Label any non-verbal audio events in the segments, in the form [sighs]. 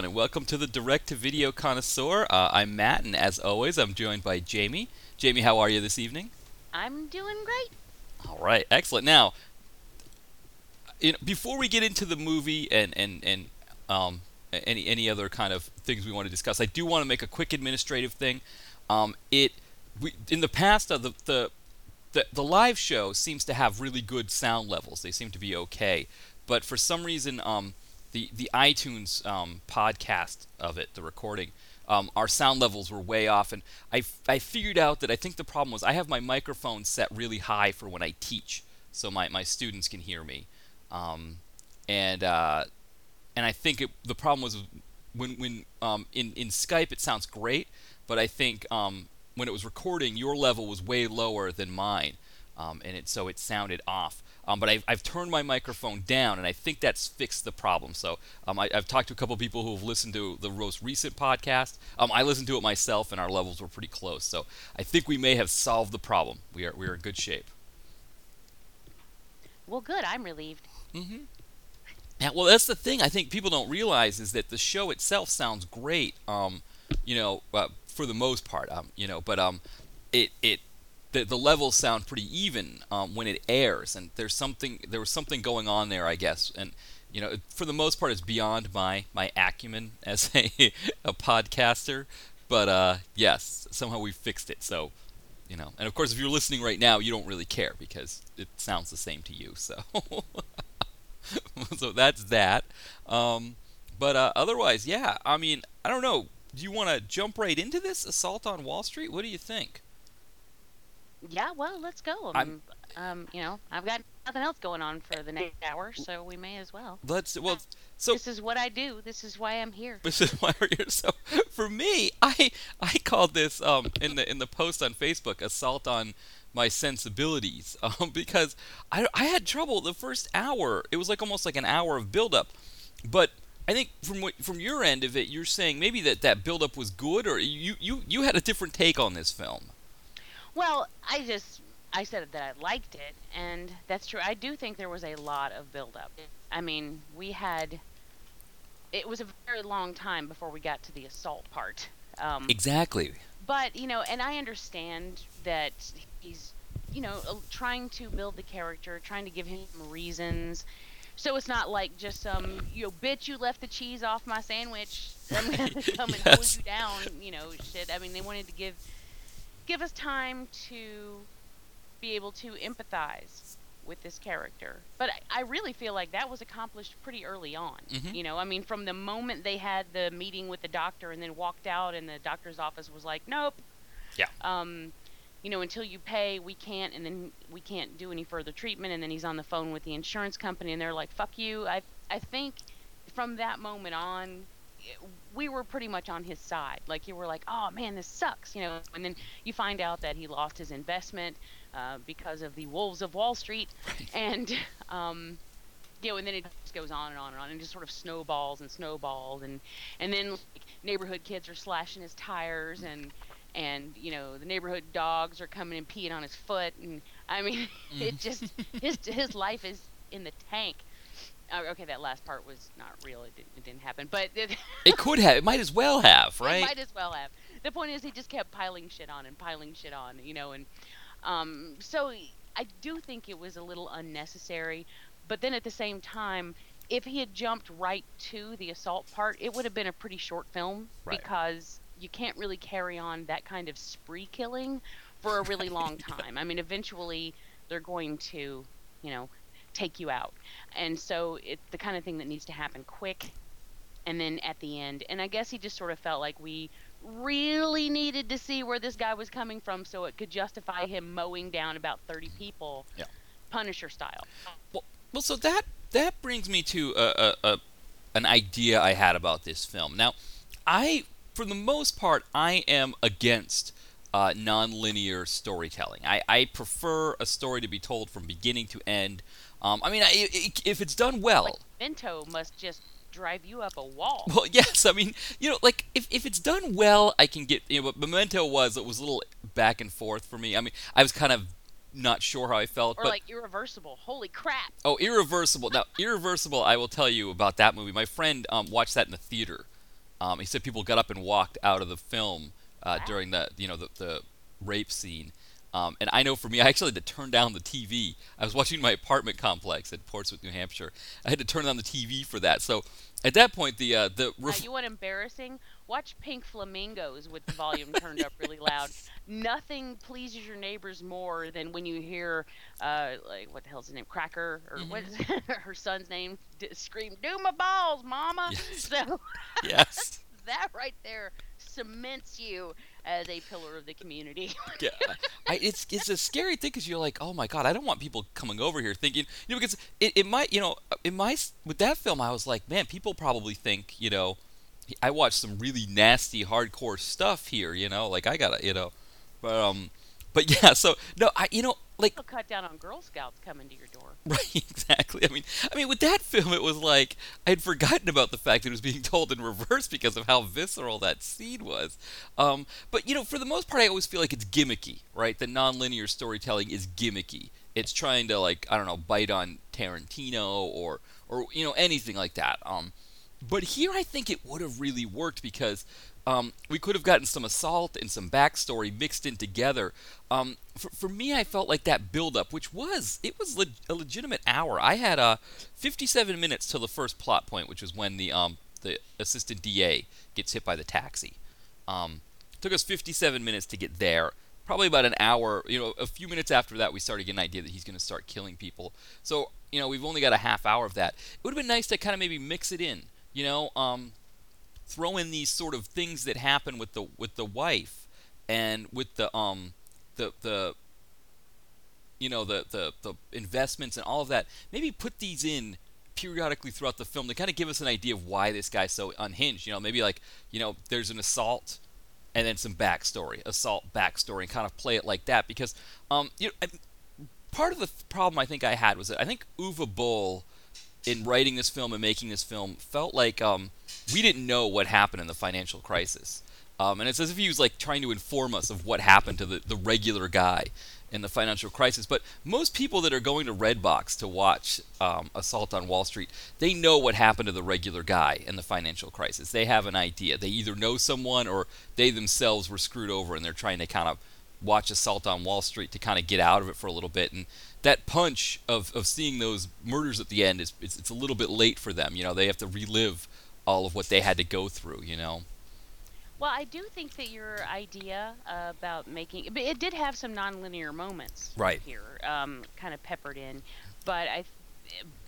Everyone, and welcome to the Direct to Video Connoisseur. Uh, I'm Matt, and as always, I'm joined by Jamie. Jamie, how are you this evening? I'm doing great. All right, excellent. Now, you know, before we get into the movie and and and um, any any other kind of things we want to discuss, I do want to make a quick administrative thing. Um, it we in the past uh, the, the the the live show seems to have really good sound levels. They seem to be okay, but for some reason, um, the the iTunes um, podcast of it, the recording, um, our sound levels were way off, and I, I figured out that I think the problem was I have my microphone set really high for when I teach, so my, my students can hear me, um, and uh, and I think it, the problem was when when um, in in Skype it sounds great, but I think um, when it was recording your level was way lower than mine, um, and it so it sounded off. Um, but I've, I've turned my microphone down, and I think that's fixed the problem. So um, I, have talked to a couple people who have listened to the most recent podcast. Um, I listened to it myself, and our levels were pretty close. So I think we may have solved the problem. We are we are in good shape. Well, good. I'm relieved. Mm-hmm. Yeah, well, that's the thing. I think people don't realize is that the show itself sounds great. Um, you know, uh, for the most part. Um, you know, but um, it it the, the levels sound pretty even um, when it airs, and there's something there was something going on there, I guess, and you know, for the most part, it's beyond my my acumen [laughs] as a a podcaster, but uh, yes, somehow we fixed it. So, you know, and of course, if you're listening right now, you don't really care because it sounds the same to you. [laughs] So, so that's that. Um, but uh, otherwise, yeah, I mean, I don't know. Do you want to jump right into this assault on Wall Street? What do you think? Yeah, well, let's go. I'm- um, you know, I've got nothing else going on for the next hour, so we may as well. Let's well. So this is what I do. This is why I'm here. This is [laughs] why we're here. So for me, I I called this um in the in the post on Facebook assault on my sensibilities [laughs] um because I I had trouble the first hour. It was like almost like an hour of buildup, but I think from what, from your end of it, you're saying maybe that that buildup was good, or you you you had a different take on this film. Well, I just I said that I liked it, and that's true. I do think there was a lot of buildup. I mean, we had it was a very long time before we got to the assault part. Um, Exactly. but you know, and I understand that he's you know uh, trying to build the character, trying to give him reasons. So it's not like just some you know, bitch, you left the cheese off my sandwich. I'm gonna [laughs] come and hold you down. You know, shit. I mean, they wanted to give give us time to be able to empathize with this character. But I, I really feel like that was accomplished pretty early on. Mhm. You know, I mean, from the moment they had the meeting with the doctor and then walked out, and the doctor's office was like, nope. Yeah. Um, you know, until you pay, we can't, and then we can't do any further treatment. And then he's on the phone with the insurance company, and they're like, "Fuck you." I, I think from that moment on, we were pretty much on his side. Like you were like, "Oh man, this sucks," you know. And then you find out that he lost his investment uh, because of the wolves of Wall Street, [laughs] and um, you know, and then it just goes on and on and on, and just sort of snowballs and snowballs, and and then like, neighborhood kids are slashing his tires, and and you know the neighborhood dogs are coming and peeing on his foot, and I mean, [laughs] it just [laughs] his his life is in the tank. Uh, okay, that last part was not real. It, did, it didn't happen, but [laughs] it, It could have. It might as well have, right? it might as well have. The point is, he just kept piling shit on and piling shit on, you know, and um, so I do think it was a little unnecessary. But then at the same time, if he had jumped right to the assault part, it would have been a pretty short film Right. because you can't really carry on that kind of spree killing for a really long [laughs] time. I mean, eventually they're going to, you know, take you out, and so it's the kind of thing that needs to happen quick and then at the end and i guess he just sort of felt like we really needed to see where this guy was coming from so it could justify him mowing down about 30 people Yeah. punisher style Well, well, so that that brings me to a, a, a an idea I had about this film. Now, I, for the most part, I am against uh, non-linear storytelling. I, I prefer a story to be told from beginning to end. Um, I mean, I, i if it's done well, like Memento must just drive you up a wall well, [laughs] yes. I mean, you know, like if, if it's done well, I can get. You know, what Memento was it was a little back and forth for me. I mean, I was kind of not sure how I felt, or but like irreversible holy crap Oh, Irreversible. Now, [laughs] Irreversible, I will tell you about that movie. My friend um, watched that in the theater. Um, he said people got up and walked out of the film uh, Wow. during the, you know, the, the rape scene. Um, and I know for me, I actually had to turn down the TV. I was watching my apartment complex at Portsmouth, New Hampshire. I had to turn down the TV for that. So at that point, the uh, the ref- you want embarrassing? Watch Pink Flamingos with the volume turned up really loud. Nothing pleases your neighbors more than when you hear, uh, like what the hell's his name, Cracker, or what is [laughs] her son's name, d- scream, "Do my balls, Mama!" Yes. So [laughs] yes. that right there cements you as a pillar of the community. yeah, I, it's it's a scary thing because you're like, oh my god, I don't want people coming over here thinking, you know, because it, it might, you know, in my with that film, I was like, man, people probably think, you know, I watched some really nasty, hardcore stuff here, you know, like I gotta, you know, but um, but yeah, so no, I, you know, like They'll cut down on Girl Scouts coming to your door. [laughs] Right, exactly. I mean, I mean, with that film, it was like I'd forgotten about the fact that it was being [laughs] told in reverse because of how visceral that scene was. Um, but you know, for the most part, I always feel like it's gimmicky, right? The non-linear storytelling is gimmicky. It's trying to like I don't know, bite on Tarantino or or you know anything like that. Um, but here, I think it would have really worked because um, we could have gotten some assault and some backstory mixed in together. Um, for, for me, I felt like that build-up, which was it was leg- a legitimate hour. I had uh, 57 minutes till the first plot point, which was when the um, the assistant DA gets hit by the taxi. Um, took us 57 minutes to get there. Probably about an hour, you know, a few minutes after that, we started getting an idea that he's going to start killing people. So, you know, we've only got a half hour of that. It would have been nice to kind of maybe mix it in, you know, um, throw in these sort of things that happen with the with the wife and with the um the the you know the the the investments and all of that. Maybe put these in periodically throughout the film to kind of give us an idea of why this guy's so unhinged. You know, maybe like you know there's an assault and then some backstory, assault backstory, and kind of play it like that because um you know. I, Part of the problem I think I had was that I think Uwe Boll, in writing this film and making this film, felt like um, we didn't know what happened in the financial crisis. Um, and it's as if he was like trying to inform us of what happened to the, the regular guy in the financial crisis. But most people that are going to Redbox to watch um, Assault on Wall Street, they know what happened to the regular guy in the financial crisis. They have an idea. They either know someone or they themselves were screwed over and they're trying to kind of watch Assault on Wall Street to kind of get out of it for a little bit. And that punch of, of seeing those murders at the end is it's, it's a little bit late for them. You know, they have to relive all of what they had to go through. You know. Well, I do think that your idea about making but it did have some nonlinear moments Right. here, um, kind of peppered in, but I,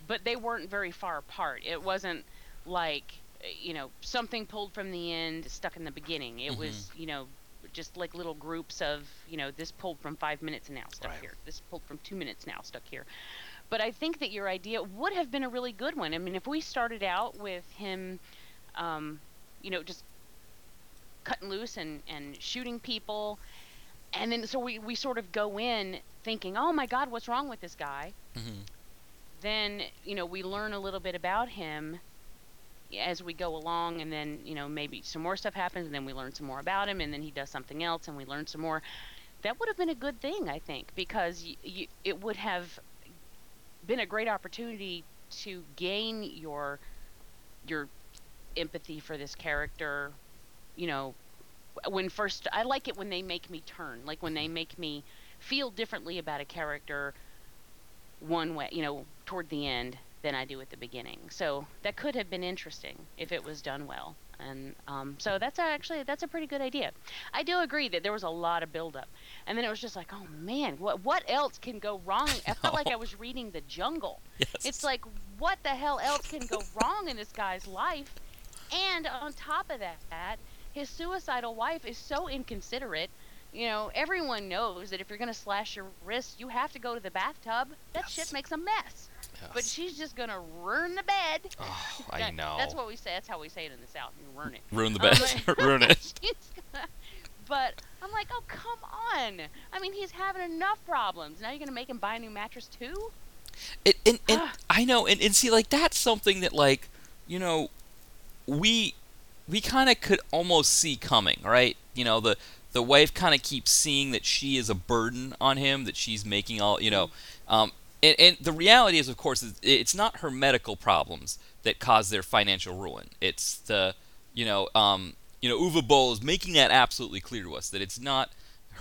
but they weren't very far apart. It wasn't like you know something pulled from the end, stuck in the beginning. It was you know just like little groups of you know this pulled from five minutes and now stuck Right. here. This pulled from two minutes now stuck here. But I think that your idea would have been a really good one. I mean, if we started out with him, um, you know, just cutting loose and, and shooting people. And then so we, we sort of go in thinking, oh my God, what's wrong with this guy? Mhm. then you know we learn a little bit about him as we go along and then you know maybe some more stuff happens and then we learn some more about him and then he does something else and we learn some more that would have been a good thing i think because y- y- it would have been a great opportunity to gain your your empathy for this character you know when first i like it when they make me turn like when they make me feel differently about a character one way, you know, toward the end than I do at the beginning. So that could have been interesting if it was done well. And um, so that's actually that's a pretty good idea. I do agree that there was a lot of buildup, and then it was just like, oh man, what what else can go wrong? [laughs] I felt like I was reading The Jungle. Yes. It's like, what the hell else can go wrong in this guy's life? And on top of that, his suicidal wife is so inconsiderate. You know, everyone knows that if you're going to slash your wrist, you have to go to the bathtub. That Yes. shit makes a mess. But she's just going to ruin the bed. Oh, I That- know. That's what we say. That's how we say it in the South. You ruin it. Ruin the Um, bed. [laughs] Ruin it. [laughs] gonna- but I'm like, oh come on! I mean, he's having enough problems. Now you're gonna make him buy a new mattress too? It, and and. [sighs] I know, and, and see, like that's something that, like, you know, we we kind of could almost see coming, right? You know, the the wife kind of keeps seeing that she is a burden on him, that she's making all, you know, um, and, and the reality is, of course, it's not her medical problems that cause their financial ruin. It's the, you know, um, you know, Uwe Boll is making that absolutely clear to us that it's not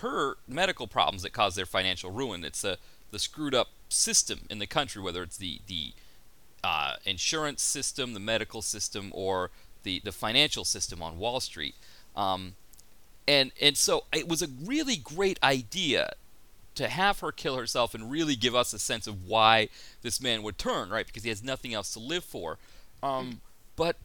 her medical problems that cause their financial ruin. It's the the screwed up system in the country, whether it's the the uh, insurance system, the medical system, or the the financial system on Wall Street. Um, and and so it was a really great idea to have her kill herself and really give us a sense of why this man would turn, right? Because he has nothing else to live for. Um, but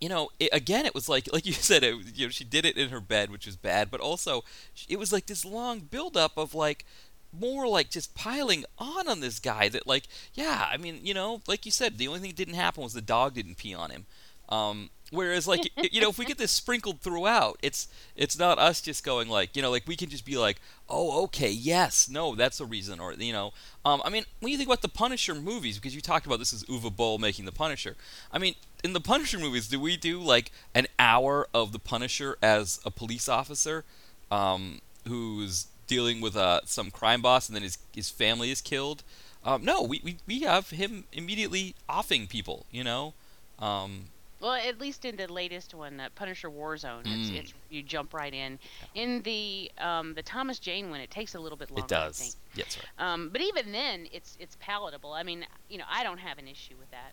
you know, it, again, it was like [laughs] like you said, it, you know, she did it in her bed, which was bad, but also it was like this long buildup of like more like just piling on on this guy that like yeah i mean you know like you said the only thing that didn't happen was the dog didn't pee on him um whereas like you know if we get this sprinkled throughout it's it's not us just going like you know like we can just be like oh okay yes no that's a reason or you know um i mean when you think about the punisher movies because you talked about this is uwe boll making the punisher i mean in the punisher movies do we do like an hour of the punisher as a police officer um who's dealing with uh, some crime boss and then his, his family is killed. Um, no, we, we, we have him immediately offing people, you know? Um, Well, at least in the latest one, uh, Punisher Warzone, it's, Mm. it's you jump right in. In the um, the Thomas Jane one, it takes a little bit longer. it I does. think. Yeah, right. Um, but even then, it's it's palatable. I mean, you know, I don't have an issue with that.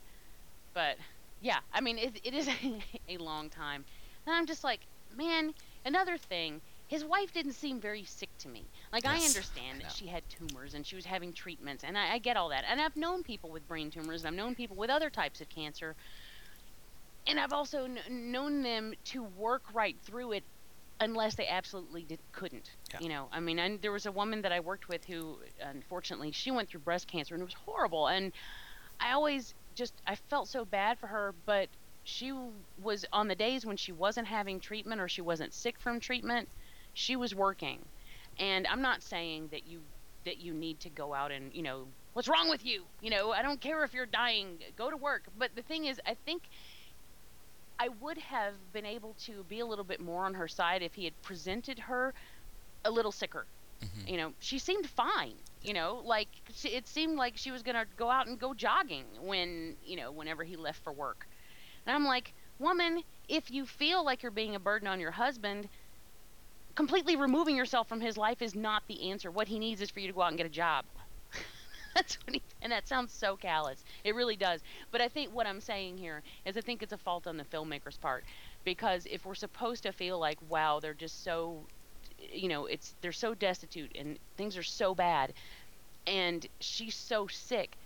But yeah, I mean, it, it is [laughs] a long time, and I'm just like, man. Another thing, his wife didn't seem very sick to me. Like I understand I that she had tumors and she was having treatments, and I, I get all that. And I've known people with brain tumors, and I've known people with other types of cancer, and I've also kn- known them to work right through it unless they absolutely did, couldn't. Yeah. You know, I mean, and there was a woman that I worked with who, unfortunately, she went through breast cancer and it was horrible. And I always just, I felt so bad for her, but she was on the days when she wasn't having treatment or she wasn't sick from treatment, she was working. And I'm not saying that you that you need to go out and you know what's wrong with you. You know, I don't care if you're dying, go to work. But the thing is, I think I would have been able to be a little bit more on her side if he had presented her a little sicker. Mhm. You know, she seemed fine. You know, like she, it seemed like she was gonna go out and go jogging when you know whenever he left for work. And I'm like, woman, if you feel like you're being a burden on your husband, completely removing yourself from his life is not the answer. What he needs is for you to go out and get a job. That's and that sounds so callous. It really does. But I think what I'm saying here is I think it's a fault on the filmmaker's part because if we're supposed to feel like wow, they're just so you know, it's they're so destitute and things are so bad and she's so sick,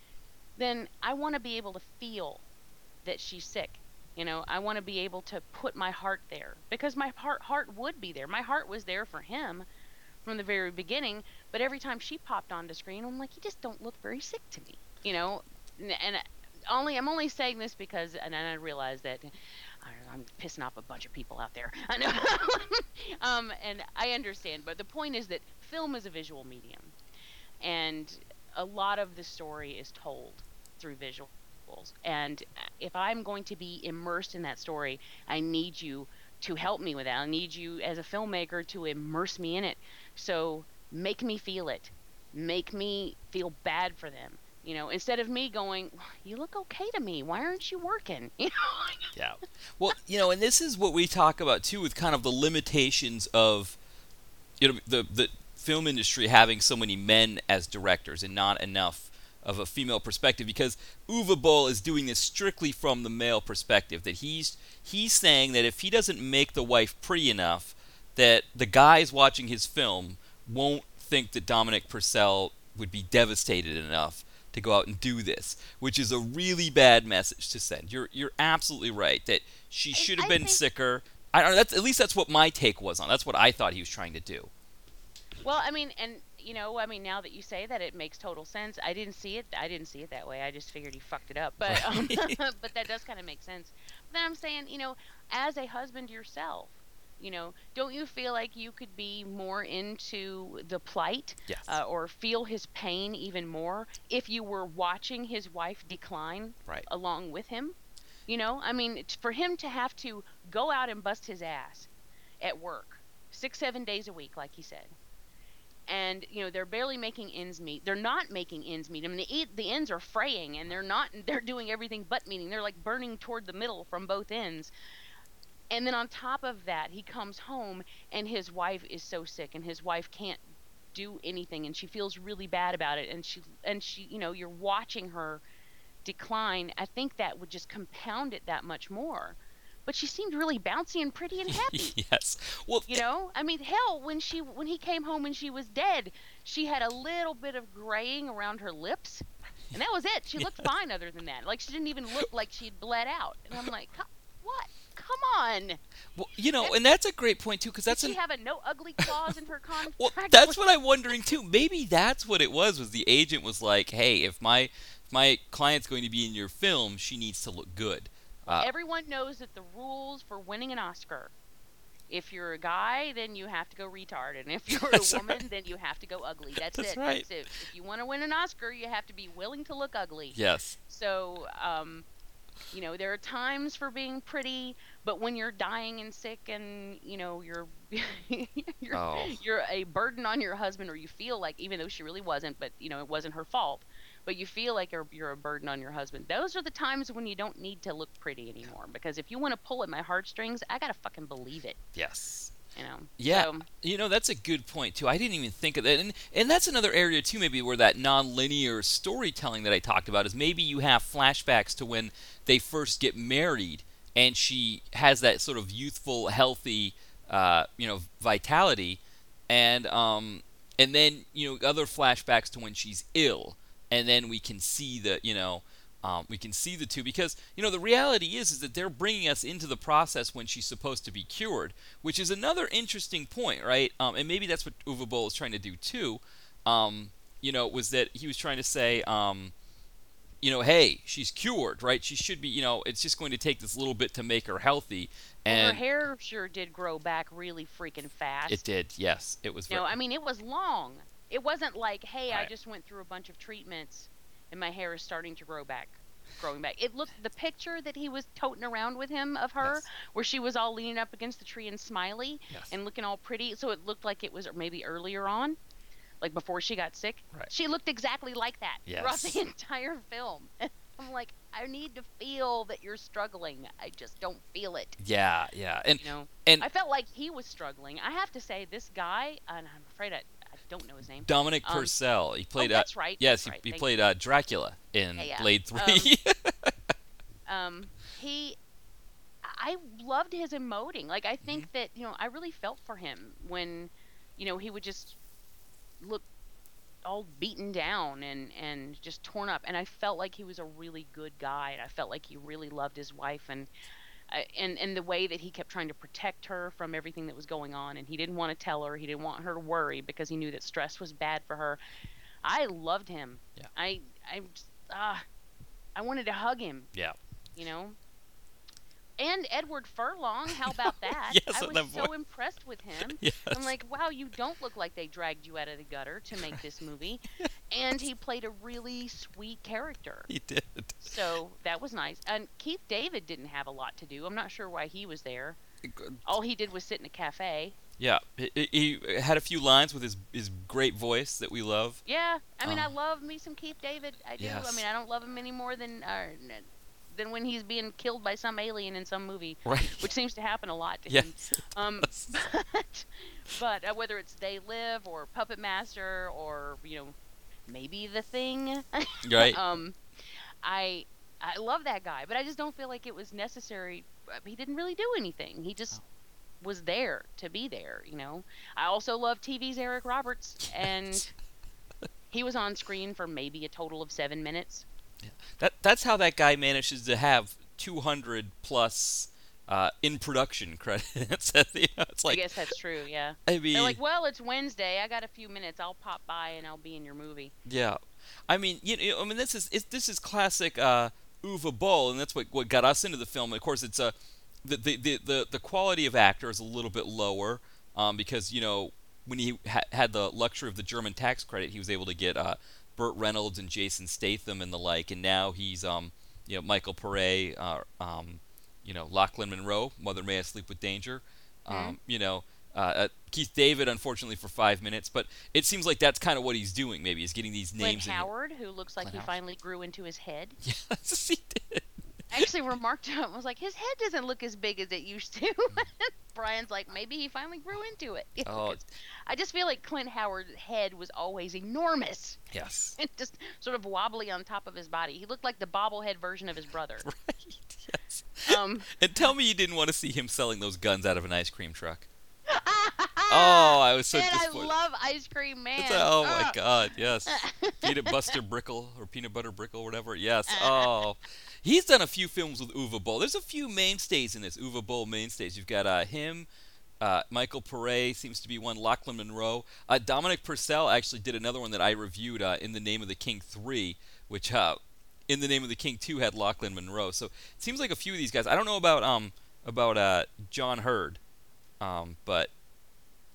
then I want to be able to feel that she's sick. You know, I want to be able to put my heart there because my heart heart would be there. My heart was there for him from the very beginning, but every time she popped onto screen, I'm like, you just don't look very sick to me. You know, and, and only I'm only saying this because and then I realize that I- I'm pissing off a bunch of people out there. [laughs] I know, [laughs] um, and I understand, but the point is that film is a visual medium, and a lot of the story is told through visuals. And if I'm going to be immersed in that story, I need you to help me with that. I need you as a filmmaker to immerse me in it. So make me feel it. Make me feel bad for them. You know, instead of me going, "You look okay to me. Why aren't you working?" [laughs] You know. Yeah. Well, you know, and this is what we talk about too, with kind of the limitations of, you know, the the film industry having so many men as directors and not enough of a female perspective. Because Uwe Boll is doing this strictly from the male perspective. That he's he's saying that if he doesn't make the wife pretty enough, that the guys watching his film won't think that Dominic Purcell would be devastated enough to go out and do this, which is a really bad message to send. You're you're absolutely right that she should have been think- sicker. I don't know. That's at least that's what my take was on. That's what I thought he was trying to do. Well, I mean, and you know, I mean, now that you say that, it makes total sense. I didn't see it. I didn't see it that way. I just figured he fucked it up. But um, [laughs] but that does kind of make sense. But then I'm saying, you know, as a husband yourself, you know, don't you feel like you could be more into the plight Yes. uh, or feel his pain even more if you were watching his wife decline Right. along with him? You know, I mean, for him to have to go out and bust his ass at work six, seven days a week, like he said, and you know they're barely making ends meet. They're not making ends meet. I mean, the, the ends are fraying, and they're not. They're doing everything but meeting. They're like burning toward the middle from both ends. And then on top of that, he comes home and his wife is so sick, and his wife can't do anything, and she feels really bad about it. And she and she, you know, you're watching her decline. I think that would just compound it that much more. But she seemed really bouncy and pretty and [laughs] happy. yes. Well, You know, I mean, hell, when she when he came home and she was dead, she had a little bit of graying around her lips, and that was it. She looked [laughs] fine other than that. Like she didn't even look like she'd bled out. And I'm like, what? Come on. well, you know, and that's a great point too, because that's Did an she have a no ugly clause in her [laughs] contract? Well, that's what I'm wondering too. Maybe that's what it was. Was the agent was like, "Hey, if my if my client's going to be in your film, she needs to look good." Uh, Everyone knows that the rules for winning an Oscar. If you're a guy, then you have to go retard, and if you're [laughs] a woman, right. then you have to go ugly. That's, That's it. right. That's it. If you want to win an Oscar, you have to be willing to look ugly. yes. So, um, you know, there are times for being pretty, but when you're dying and sick, and you know you're [laughs] you're, Oh. you're a burden on your husband, or you feel like, even though she really wasn't, but you know it wasn't her fault, but you feel like you're you're a burden on your husband. Those are the times when you don't need to look pretty anymore, because if you want to pull at my heartstrings, I gotta fucking believe it. Yes. You know. Yeah, So, you know that's a good point too. I didn't even think of that, and and that's another area too, maybe where that non-linear storytelling that I talked about is maybe you have flashbacks to when they first get married, and she has that sort of youthful, healthy, uh, you know, vitality, and um, and then you know other flashbacks to when she's ill, and then we can see the you know. Um, we can see the two because you know the reality is is that they're bringing us into the process when she's supposed to be cured, which is another interesting point, right? Um, and maybe that's what Uwe Boll is trying to do too. Um, you know, was that he was trying to say, um, you know, hey, she's cured, right? She should be, you know, it's just going to take this little bit to make her healthy, well, and her hair sure did grow back really freaking fast. it did. Yes, it was. No, very- I mean it was long. It wasn't like, hey, I just went through a bunch of treatments and my hair is starting to grow back, growing back. It looked the picture that he was toting around with him of her, Yes. where she was all leaning up against the tree and smiley Yes. and looking all pretty. So it looked like it was maybe earlier on, like before she got sick. Right. She looked exactly like that throughout the [laughs] entire film. [laughs] I'm like, I need to feel that you're struggling. I just don't feel it. yeah, yeah, and You know, and I felt like he was struggling. I have to say, this guy, and I'm afraid I don't know his name. Dominic Um, Purcell, he played. oh, that's uh, right. Yes, that's he, right. he Thank played uh, Dracula in Yeah, yeah. Blade Three. [laughs] um, he I loved his emoting. Like I think Mm-hmm. that, you know, I really felt for him when, you know, he would just look all beaten down and and just torn up and I felt like he was a really good guy and I felt like he really loved his wife and and and the way that he kept trying to protect her from everything that was going on and he didn't want to tell her he didn't want her to worry because he knew that stress was bad for her i loved him Yeah. i i ah i wanted to hug him yeah. you know and Edward Furlong. How about [laughs] that? Yes, I was so impressed with him. [laughs] Yes. I'm like, wow, you don't look like they dragged you out of the gutter to make this movie. [laughs] and he played a really sweet character. He did. So that was nice. And Keith David didn't have a lot to do. I'm not sure why he was there. All he did was sit in a cafe. Yeah, he, he had a few lines with his his great voice that we love. Yeah, I mean, I Oh. love me some Keith David. I do. I mean, I don't love him any more than uh, than when he's being killed by some alien in some movie, Right. which seems to happen a lot to him. Um, [laughs] but but uh, whether it's They Live or Puppet Master or you know maybe The Thing, [laughs] Right. um, I I love that guy, but I just don't feel like it was necessary. Uh, He didn't really do anything. He just was there to be there. You know. I also love TV's Eric Roberts, and [laughs] he was on screen for maybe a total of seven minutes. That that's how that guy manages to have 200 plus uh, in production [laughs] credits. [laughs] you know, it's I guess that's true. Yeah. I mean, They're like, well, it's Wednesday. I got a few minutes. I'll pop by and I'll be in your movie. yeah. I mean, you know, I mean, this is this is classic uh, Uwe Boll, and that's what what got us into the film. Of course, it's a the the the the, the quality of actor is a little bit lower um, because you know when he ha- had the luxury of the German tax credit, he was able to get uh, Burt Reynolds and Jason Statham and the like, and now he's um you know Michael Pare, uh, um you know Lochlyn Munro, Mother May I Sleep with Danger, um you know. Uh, uh, Keith David, unfortunately, for five minutes, but it seems like that's kind of what he's doing. Maybe he's getting these names. in here. Howard, who looks like Clint he Howard. finally grew into his head. [laughs] Yes, he did. I actually remarked on it. I was like, his head doesn't look as big as it used to. [laughs] Brian's like, maybe he finally grew into it. You [laughs] know, Oh. I just feel like Clint Howard's head was always enormous Yes. [laughs] and just sort of wobbly on top of his body. He looked like the bobblehead version of his brother. Right. Yes. Um, And tell me you didn't want to see him selling those guns out of an ice cream truck. Oh, I was so and I love Ice Cream Man. It's a- oh my God, yes. Peanut Buster Brickle or Peanut Butter Brickle, whatever. Yes. Oh, he's done a few films with Uwe Boll. There's a few mainstays in this Uwe Boll mainstays. You've got uh, him. Uh, Michael Pare seems to be one. Lochlyn Munro. Uh, Dominic Purcell actually did another one that I reviewed, uh, In the Name of the King 3, which uh, In the Name of the King 2 had Lochlyn Munro. So it seems like a few of these guys. I don't know about um about uh, John Heard, um, but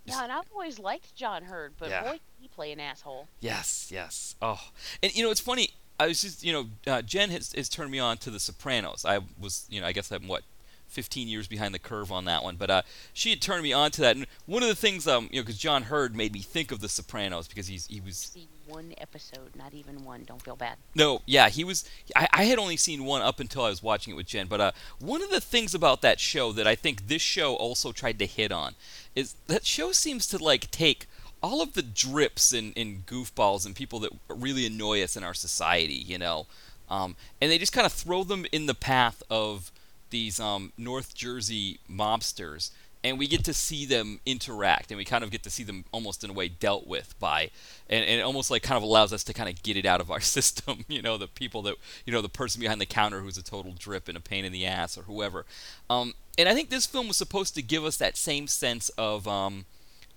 Yeah, and I've always liked John Heard, but Yeah. boy, he play an asshole. Yes, yes. Oh, and you know it's funny. I was just you know uh, Jen has, has turned me on to The Sopranos. I was you know I guess I'm what 15 years behind the curve on that one, but uh, she had turned me on to that. And one of the things um you know because John Heard made me think of The Sopranos because he's he was one episode, not even one. Don't feel bad. no, yeah, he was. I, I had only seen one up until I was watching it with Jen. But uh, one of the things about that show that I think this show also tried to hit on is that show seems to like take all of the drips and, and goofballs and people that really annoy us in our society, you know, um, and they just kind of throw them in the path of these um, North Jersey mobsters. And we get to see them interact, and we kind of get to see them almost in a way dealt with by, and, and it almost like kind of allows us to kind of get it out of our [laughs] system. You know, the people that, you know, the person behind the counter who's a total drip and a pain in the ass or whoever. Um, and I think this film was supposed to give us that same sense of, um,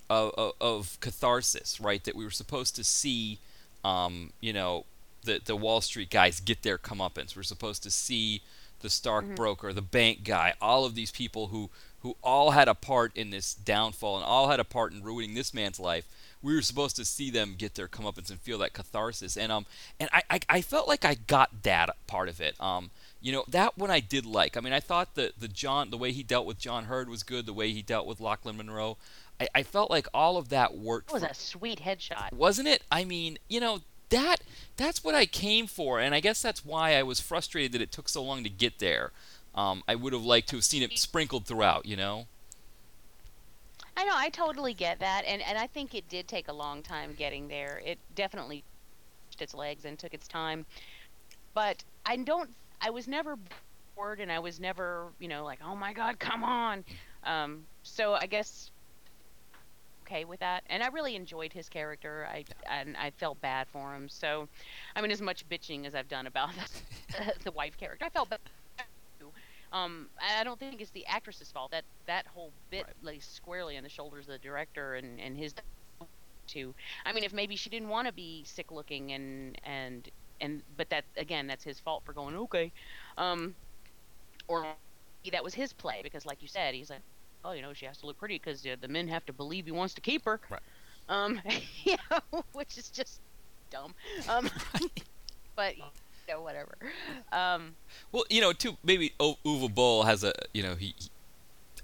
of, of, catharsis, right? That we were supposed to see, um, you know, the the Wall Street guys get their comeuppance. We're supposed to see the Stark broker, the bank guy, all of these people who who all had a part in this downfall and all had a part in ruining this man's life. We were supposed to see them get their comeuppance and feel that catharsis, and um, and I, I, I felt like I got that part of it. Um, you know, that one I did like. I mean, I thought that the John, the way he dealt with John Heard was good. The way he dealt with Lochlyn Munro, I, I felt like all of that worked. That was for- a sweet headshot. wasn't it? I mean, you know, that that's what I came for, and I guess that's why I was frustrated that it took so long to get there. Um, I would have liked to have seen it sprinkled throughout, you know. I know, I totally get that, and and I think it did take a long time getting there. It definitely its legs and took its time, but I don't. I was never bored, and I was never, you know, like, oh my god, come on. Um, so I guess okay with that, and I really enjoyed his character. I and I felt bad for him. So, I mean, as much bitching as I've done about [laughs] the, the wife character, I felt bad. Um, I don't think it's the actress's fault. That that whole bit lays squarely on the shoulders of the director and and his too. I mean, if maybe she didn't want to be sick looking and and and but that again, that's his fault for going okay, um, or that was his play because, like you said, he's like, oh, you know, she has to look pretty because uh, the men have to believe he wants to keep her. Right. Um, [laughs] you know, [laughs] which is just dumb. Um, [laughs] but you know, whatever. Um, Well, you know, too maybe o- Uwe Boll has a you know he. he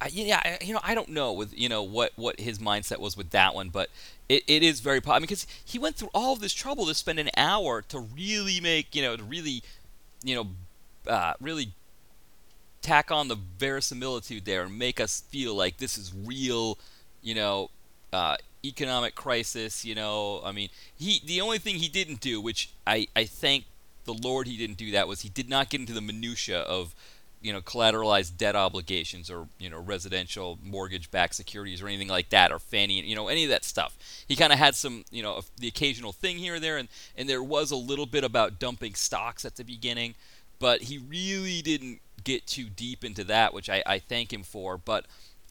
I, yeah, I, you know, I don't know with you know what what his mindset was with that one, but it, it is very popular I mean, because he went through all of this trouble to spend an hour to really make you know to really, you know, uh, really tack on the verisimilitude there and make us feel like this is real, you know, uh, economic crisis. You know, I mean, he the only thing he didn't do, which I I thank the Lord he didn't do that, was he did not get into the minutia of you know collateralized debt obligations or you know residential mortgage-backed securities or anything like that or Fannie you know any of that stuff. He kind of had some you know the occasional thing here or there and and there was a little bit about dumping stocks at the beginning, but he really didn't get too deep into that, which I, I thank him for. But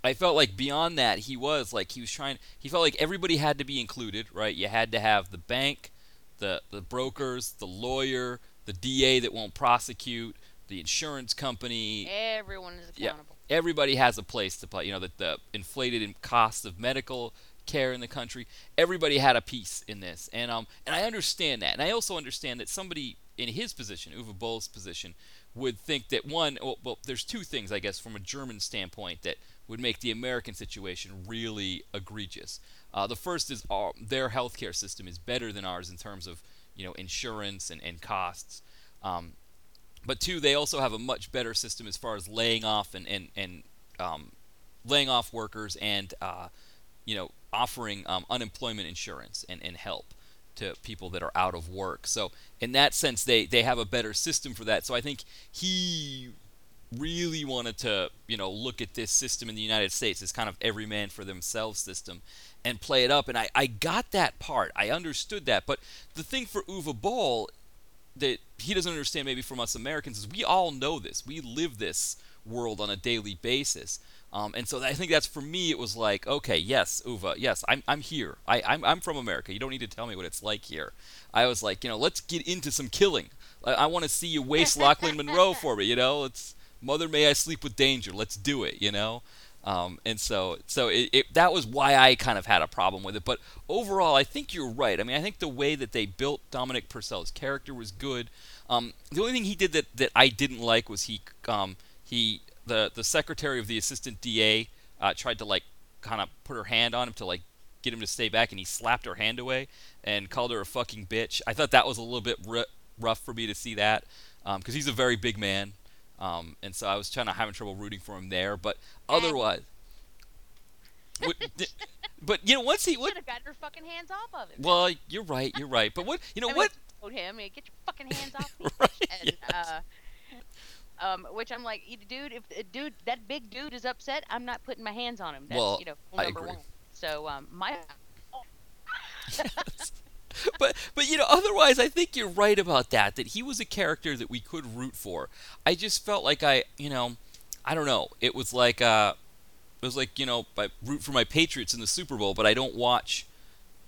I felt like beyond that he was like he was trying he felt like everybody had to be included, right? You had to have the bank, the the brokers, the lawyer, the DA that won't prosecute, the insurance company, everyone is accountable. yeah, everybody has a place to play. You know, the, the inflated in costs of medical care in the country. Everybody had a piece in this, and um, and I understand that, and I also understand that somebody in his position, Uwe Boll's position, would think that one, well, well, there's two things, I guess, from a German standpoint that would make the American situation really egregious. Uh, the first is our, their healthcare system is better than ours in terms of you know insurance and, and costs. Um, but two, they also have a much better system as far as laying off and and, and um, laying off workers and uh, you know offering um, unemployment insurance and, and help to people that are out of work. So in that sense, they they have a better system for that. So I think he really wanted to you know look at this system in the United States as kind of every man for themselves system and play it up. And I, I got that part. I understood that. But the thing for Uwe Boll that he doesn't understand maybe from us Americans is we all know this. We live this world on a daily basis. Um, and so I think that's for me. It was like, okay, yes, Uwe, yes, I'm, I'm here. I, I'm, I'm from America. You don't need to tell me what it's like here. I was like, you know, let's get into some killing. I, I want to see you waste Lochlyn Munro [laughs] for me. You know, it's Mother, may I sleep with danger. Let's do it. You know. Um, and so, so it, it, that was why I kind of had a problem with it. But overall, I think you're right. I mean, I think the way that they built Dominic Purcell's character was good. Um, the only thing he did that, that I didn't like was he um, he the the secretary of the assistant DA uh, tried to like kind of put her hand on him to like get him to stay back, and he slapped her hand away and called her a fucking bitch. I thought that was a little bit r- rough for me to see that because um, he's a very big man. Um, and so I was kind of having trouble rooting for him there, but otherwise, [laughs] what, but you know, once he, what, Should have got your fucking hands off of him. well, you're right, you're right, but what, you know I mean, what, told him, "Hey, get your fucking [laughs] hands off right, and, yes. uh, um, which I'm like, dude, if uh, dude that big dude is upset, I'm not putting my hands on him. That's Well, you know I agree. one. So um, my [laughs] but but you know otherwise i think you're right about that that he was a character that we could root for i just felt like i you know i don't know it was like uh it was like you know i root for my patriots in the super bowl but i don't watch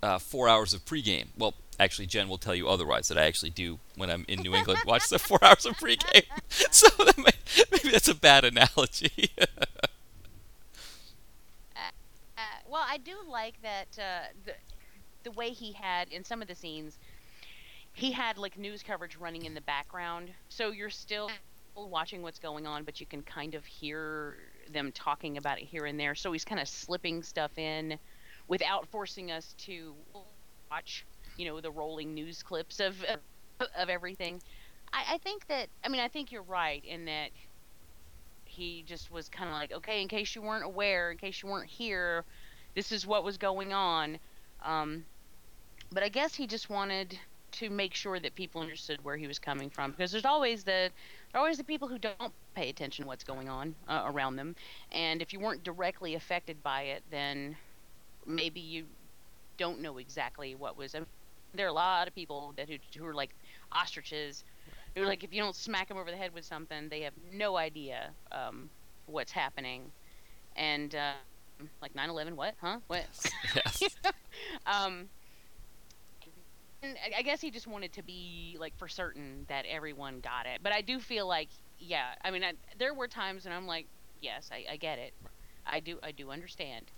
uh, four hours of pregame well actually jen will tell you otherwise that i actually do when i'm in new england [laughs] watch the four hours of pregame. [laughs] So that may, maybe that's a bad analogy. [laughs] Uh, well, I do like that uh, the the way he had in some of the scenes, he had like news coverage running in the background, so you're still watching what's going on, but you can kind of hear them talking about it here and there. So he's kind of slipping stuff in without forcing us to watch, you know, the rolling news clips of of everything. I, I think that I mean I think you're right in that he just was kind of like, okay, in case you weren't aware, in case you weren't here, this is what was going on. Um, but I guess he just wanted to make sure that people understood where he was coming from because there's always the there always the people who don't pay attention to what's going on uh, around them, and if you weren't directly affected by it, then maybe you don't know exactly what was. There are a lot of people that who, who are like ostriches who are like if you don't smack them over the head with something, they have no idea um, what's happening, and uh, like 9/11, what? Huh? What? [laughs] yes [laughs] um, and I- I guess he just wanted to be like for certain that everyone got it. But I do feel like yeah, I mean, I, there were times when I'm like, yes, I, I get it. I do, I do understand.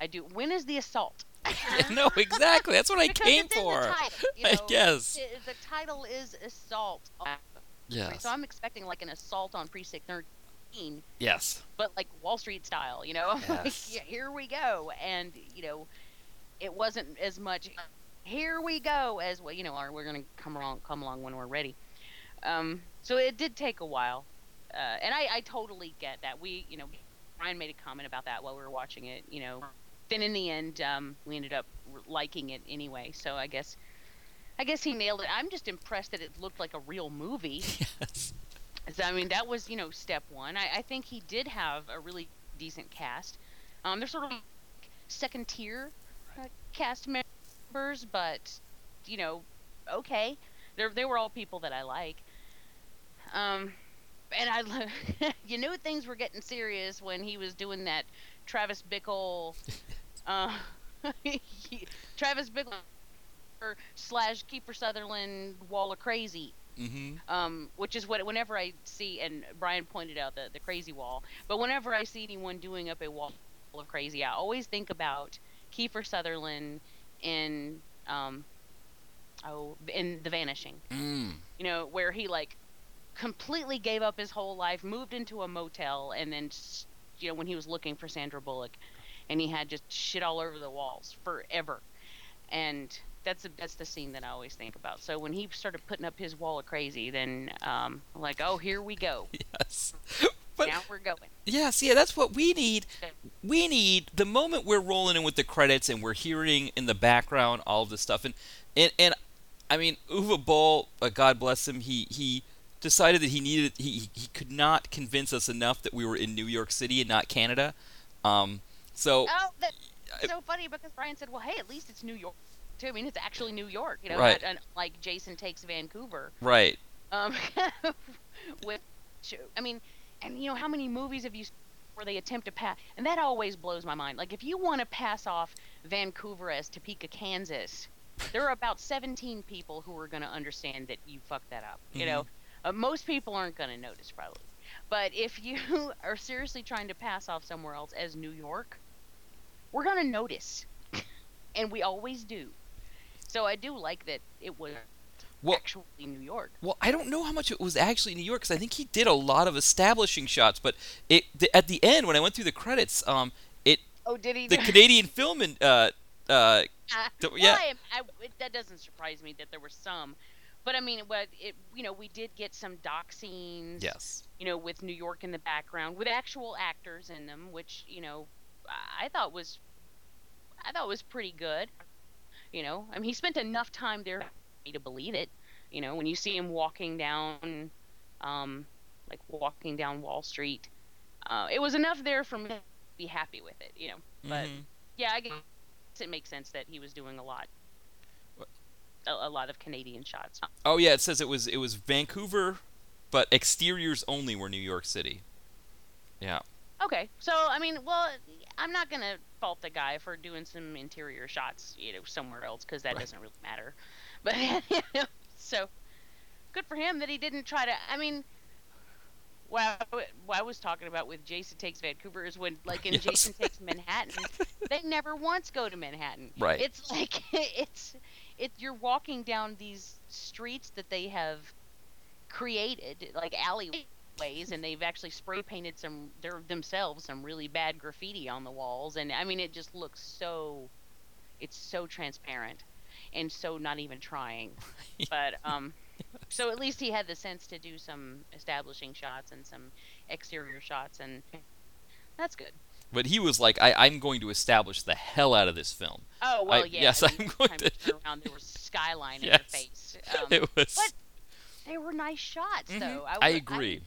I do. When is the assault? [laughs] no, exactly. That's what I came for. title, you I guess. The title is assault. on- Yes. So I'm expecting like an assault on precinct 13, Yes. but like Wall Street style, you know? I'm [laughs] like, Yes. yeah, here we go. And, you know, it wasn't as much here we go as well, you know, or we're going to come along come along when we're ready. Um, so it did take a while. Uh, and I, I totally get that. We, you know, Brian made a comment about that while we were watching it, you know. Then in the end, um, we ended up liking it anyway. So I guess, I guess he nailed it. I'm just impressed that it looked like a real movie. [laughs] Yes. So, I mean, that was, you know, step one. I, I think he did have a really decent cast. Um, they're sort of second tier uh, cast members, but, you know, okay. They're, they were all people that I like. Um, and I, [laughs] you knew things were getting serious when he was doing that Travis Bickle, [laughs] uh, [laughs] Travis Bickle slash Kiefer Sutherland Wall of Crazy Mm-hmm. um, which is what whenever I see, and Brian pointed out the the crazy wall, but whenever I see anyone doing up a wall of crazy, I always think about Kiefer Sutherland in um, oh in The Vanishing, Mm. you know, where he like completely gave up his whole life, moved into a motel, and then s- you know when he was looking for Sandra Bullock, and he had just shit all over the walls forever, and that's the that's the scene that I always think about. So when he started putting up his wall of crazy, then um, like, oh, here we go. [laughs] Yes. But now we're going. Yes, yeah, that's what we need. We need the moment we're rolling in with the credits and we're hearing in the background all of this stuff. And and, and I mean, Uwe Boll, uh, God bless him, he he decided that he needed he he could not convince us enough that we were in New York City and not Canada. Um, so Oh, that's so funny because Brian said, well, hey, at least it's New York. Too. I mean, it's actually New York, you know, Right. not, like Jason takes Vancouver. right, Um, [laughs] with, I mean, and you know, how many movies have you where they attempt to pass? And that always blows my mind. Like, if you want to pass off Vancouver as Topeka, Kansas, there are about 17 people who are going to understand that you fucked that up. You know, uh, most people aren't going to notice probably. But if you [laughs] are seriously trying to pass off somewhere else as New York, we're going to notice. [laughs] and we always do. So I do like that it was Well- actually New York. Well, I don't know how much it was actually New York because I think he did a lot of establishing shots. But it the, at the end when I went through the credits, um, it Oh, did he? the [laughs] Canadian film and uh uh Uh, Th- well, yeah. I, I, it, that doesn't surprise me that there were some, but I mean, but it, you know, we did get some dock scenes. yes You know, with New York in the background, with actual actors in them, which you know, I thought was, I thought was pretty good. You know, I mean, he spent enough time there for me to believe it. You know, when you see him walking down, um, like walking down Wall Street, uh, it was enough there for me to be happy with it. You know, but Mhm. yeah, I guess it makes sense that he was doing a lot, What? A, a lot of Canadian shots. oh yeah it says it was it was Vancouver, but exteriors only were New York City. Yeah. Okay, so I mean, well, I'm not gonna fault the guy for doing some interior shots, you know, somewhere else because that Right. doesn't really matter. [laughs] But you know, so good for him that he didn't try to. I mean. What I, what I was talking about with Jason Takes Vancouver is when, like in [laughs] Yes. Jason Takes Manhattan, they never once go to Manhattan. Right. It's like [laughs] it's it. You're walking down these streets that they have created, like alleyways, and they've actually spray painted some their themselves some really bad graffiti on the walls, and I mean it just looks so. It's so transparent, and so not even trying. [laughs] but um, so at least he had the sense to do some establishing shots and some exterior shots, and that's good. But he was like, I, I'm going to establish the hell out of this film. Oh well, I- yeah. yes, I mean, I'm going to- around, there was skyline in Yes. your face. [laughs] Um, it was. but they were nice shots, Mhm. though. I, wa- agree.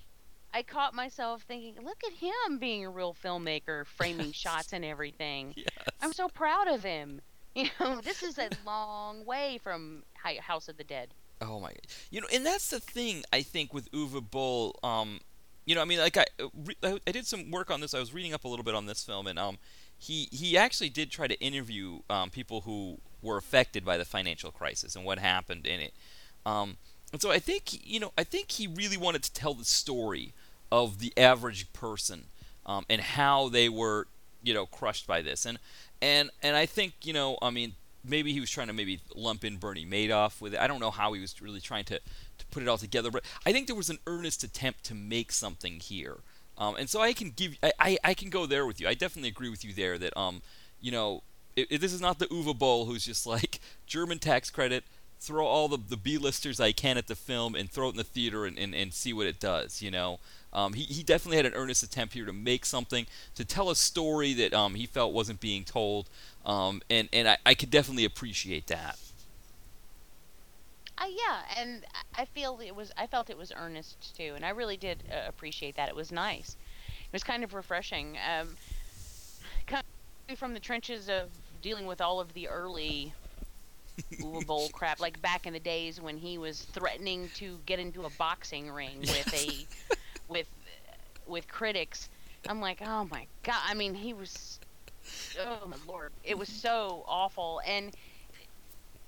I caught myself thinking, look at him being a real filmmaker, framing shots and everything. yes. I'm so proud of him. [laughs] You know, this is a long way from House of the Dead. Oh my! You know, and that's the thing I think with Uwe Boll. Um, you know, I mean, like I, uh, I I did some work on this. I was reading up a little bit on this film, and um, he he actually did try to interview um, people who were affected by the financial crisis and what happened in it. Um, and so I think you know, I think he really wanted to tell the story of the average person um, and how they were, you know, crushed by this. And and and I think you know, I mean, maybe he was trying to maybe lump in Bernie Madoff with it. I don't know how he was really trying to put it all together, but I think there was an earnest attempt to make something here. Um, and so I can give I, I, I can go there with you. I definitely agree with you there that um you know it, it, this is not the Uwe Boll who's just [laughs] like German tax credit throw all the, the B-listers I can at the film and throw it in the theater and, and, and see what it does, you know. Um, he, he definitely had an earnest attempt here to make something, to tell a story that um, he felt wasn't being told, um, and, and I, I could definitely appreciate that. Uh, yeah, and I feel it was I felt it was earnest too, and I really did uh, appreciate that. It was nice. It was kind of refreshing. Um, coming from the trenches of dealing with all of the early bull [laughs] crap, like back in the days when he was threatening to get into a boxing ring with a with with critics. I'm like, oh my god! I mean, he was, oh my lord, it was so awful. And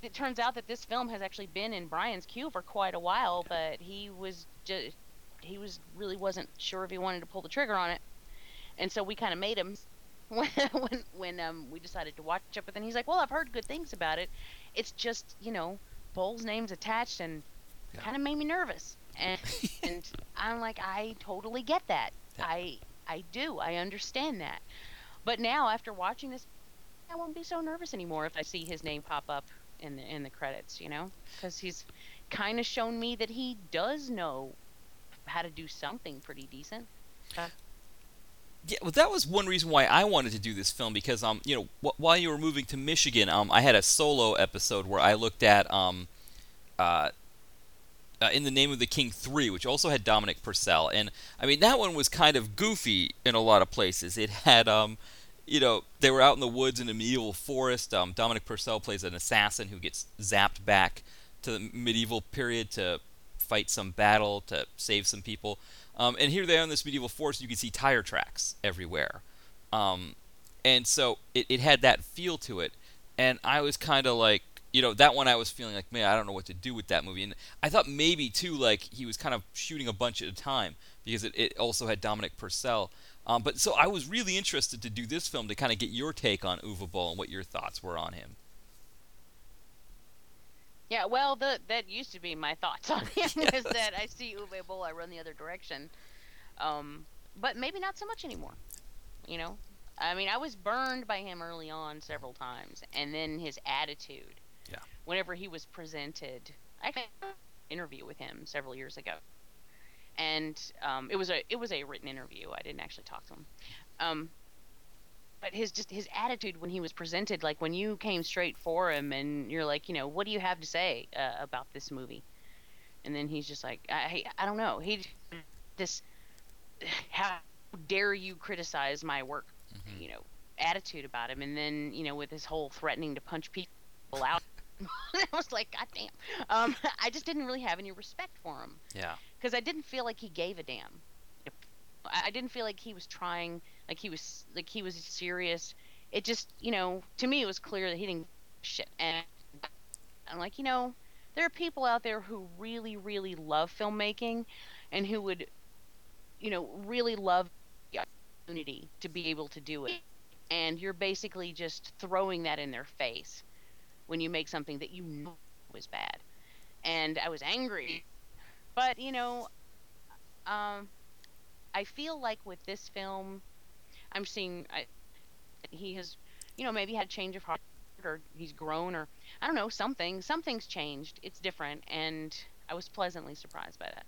it turns out that this film has actually been in Brian's queue for quite a while, but he was just he was really wasn't sure if he wanted to pull the trigger on it, and so we kind of made him [laughs] when when, when um, we decided to watch it. But then he's like, "Well, I've heard good things about it. It's just you know, Boll's name's attached, and Yeah. kind of made me nervous." And [laughs] and I'm like, I totally get that. Yeah. I I do. I understand that. But now after watching this, I won't be so nervous anymore if I see his name pop up in the in the credits. You know, because he's kind of shown me that he does know how to do something pretty decent. Yeah, well, that was one reason why I wanted to do this film because, um, you know, wh- while you were moving to Michigan, um, I had a solo episode where I looked at, um, uh, uh, in the name of the King three, which also had Dominic Purcell, and I mean that one was kind of goofy in a lot of places. It had, um, you know, they were out in the woods in a medieval forest. Um, Dominic Purcell plays an assassin who gets zapped back to the medieval period to fight some battle to save some people. Um, and here they are in this medieval forest. You can see tire tracks everywhere, um, and so it, it had that feel to it. And I was kind of like, you know, that one I was feeling like, man, I don't know what to do with that movie. And I thought maybe too, like he was kind of shooting a bunch at a time because it, it also had Dominic Purcell. Um, but so I was really interested to do this film to kind of get your take on Uwe Boll and what your thoughts were on him. Yeah, well, the, that used to be my thoughts on him [laughs] is that I see Uwe Boll, I run the other direction. Um, but maybe not so much anymore. You know, I mean, I was burned by him early on several times, and then his attitude. Yeah. Whenever he was presented, I had an interview with him several years ago, and um, it was a it was a written interview. I didn't actually talk to him. Um, but his just his attitude when he was presented, like when you came straight for him and you're like, you know, what do you have to say uh, about this movie? And then he's just like, I I don't know. He this how dare you criticize my work? Mhm. You know, attitude about him. And then you know with his whole threatening to punch people out. [laughs] I was like, God damn. Um, [laughs] I just didn't really have any respect for him Yeah. Because I didn't feel like he gave a damn. I didn't feel like he was trying, like he was, like he was serious. It just, you know, to me it was clear that he didn't shit. And I'm like, you know, there are people out there who really, really love filmmaking, and who would, you know, really love the opportunity to be able to do it. And you're basically just throwing that in their face when you make something that you know was bad. And I was angry, but you know, um, I feel like with this film, I'm seeing I, he has, you know, maybe had a change of heart, or he's grown, or I don't know, something. Something's changed. It's different, and I was pleasantly surprised by that.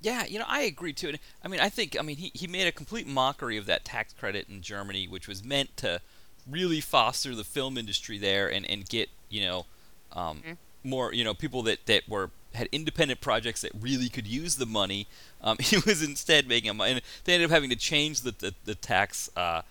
Yeah, you know, I agree too. And, I mean, I think, I mean, he, he made a complete mockery of that tax credit in Germany, which was meant to really foster the film industry there and, and get, you know, um, Mhm. more, you know, people that, that were had independent projects that really could use the money. Um, [laughs] he was instead making them, and they ended up having to change the, the, the tax uh,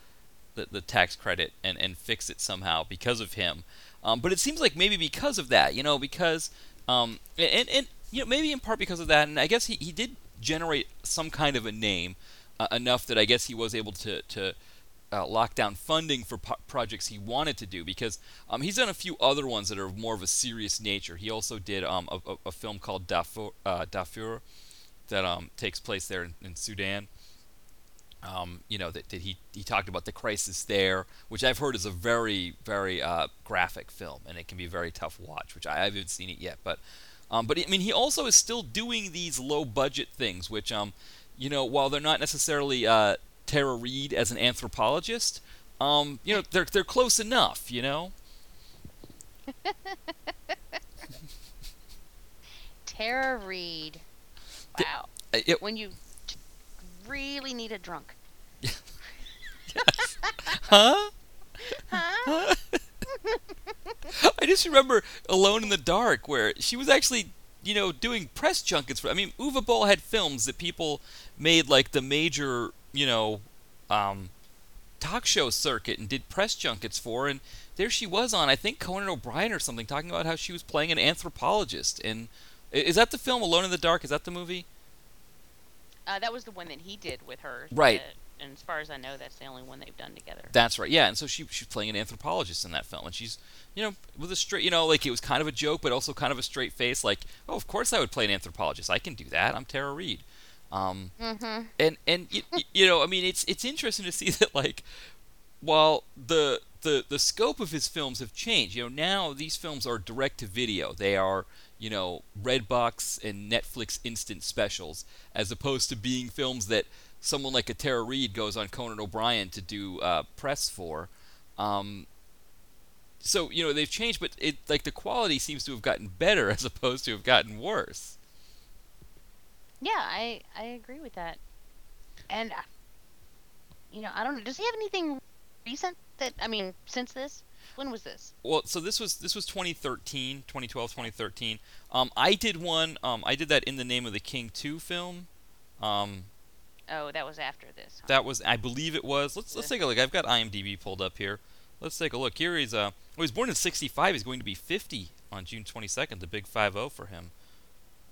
the, the tax credit and, and fix it somehow because of him. Um, but it seems like maybe because of that, you know, because um, and, and you know maybe in part because of that, and I guess he, he did generate some kind of a name uh, enough that I guess he was able to to uh, lock down funding for po- projects he wanted to do because um, he's done a few other ones that are more of a serious nature. He also did um, a, a, film called Darfur, uh, that um, takes place there in, in Sudan. Um, you know that, that he he talked about the crisis there, which I've heard is a very very uh, graphic film, and it can be a very tough watch. Which I haven't seen it yet, but um, but I mean he also is still doing these low budget things, which um you know while they're not necessarily uh, Tara Reid as an anthropologist, um you know they're they're close enough, you know. [laughs] Tara Reid. Wow. Uh, it- When you really need a drunk. [laughs] huh? Huh? [laughs] I just remember Alone in the Dark, where she was actually, you know, doing press junkets for. I mean, Uwe Boll had films that people made like the major, you know, um, talk show circuit and did press junkets for, and there she was on, I think Conan O'Brien or something, talking about how she was playing an anthropologist. And is that the film Alone in the Dark? Is that the movie? Uh, that was the one that he did with her. Right. uh, and as far as I know, that's the only one they've done together. That's right. Yeah, and so she she's playing an anthropologist in that film, and she's you know with a straight you know like it was kind of a joke, but also kind of a straight face. Like, oh, of course I would play an anthropologist. I can do that. I'm Tara Reid. Um, mm-hmm. and and you, you know, I mean, it's it's interesting to see [laughs] that like while the the the scope of his films have changed, you know, now these films are direct to video. They are you know Redbox and Netflix instant specials, as opposed to being films that someone like a Tara Reid goes on Conan O'Brien to do uh, press for. Um, so you know they've changed, but it like the quality seems to have gotten better [laughs] as opposed to have gotten worse. Yeah, I I agree with that. And uh, you know, I don't know. Does he have anything recent that I mean since this? When was this? Well, so this was this was 2013, 2012, 2013. Um, I did one. Um, I did that in the name of the King 2 film. Um, Oh, that was after this. huh? that was, I believe it was. Let's let's take a look. I've got IMDb pulled up here. Let's take a look. Here he's uh, well, he was born in '65. He's going to be 50 on June 22nd. The big 5-0 for him.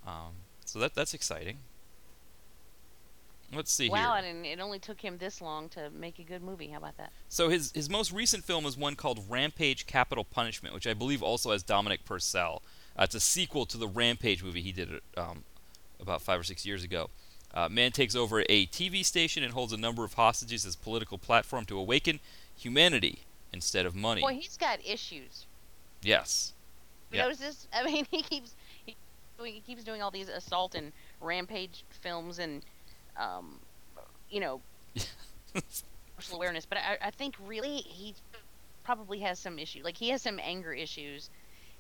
Um, so that that's exciting. Let's see wow, here. and it only took him this long to make a good movie. How about that? So his his most recent film is one called Rampage: Capital Punishment, which I believe also has Dominic Purcell. Uh, it's a sequel to the Rampage movie he did um, about five or six years ago. Uh, man takes over a TV station and holds a number of hostages as political platform to awaken humanity instead of money. Boy, he's got issues. Yes. You Yeah. notice this? I mean, [laughs] he keeps doing- he keeps doing all these assault and rampage films and um, you know [laughs] social awareness. But I, I think really he probably has some issue. Like he has some anger issues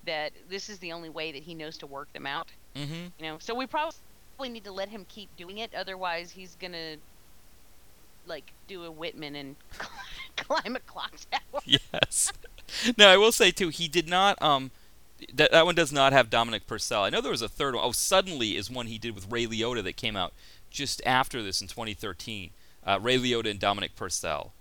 that this is the only way that he knows to work them out. mm-hmm. You know, so we probably need to let him keep doing it. Otherwise, he's gonna like do a Whitman and [laughs] climb a clock tower. yes. [laughs] now I will say too, he did not. Um, that that one does not have Dominic Purcell. I know there was a third one. Oh, suddenly is one he did with Ray Liotta that came out just after this in 2013. Uh, Ray Liotta and Dominic Purcell.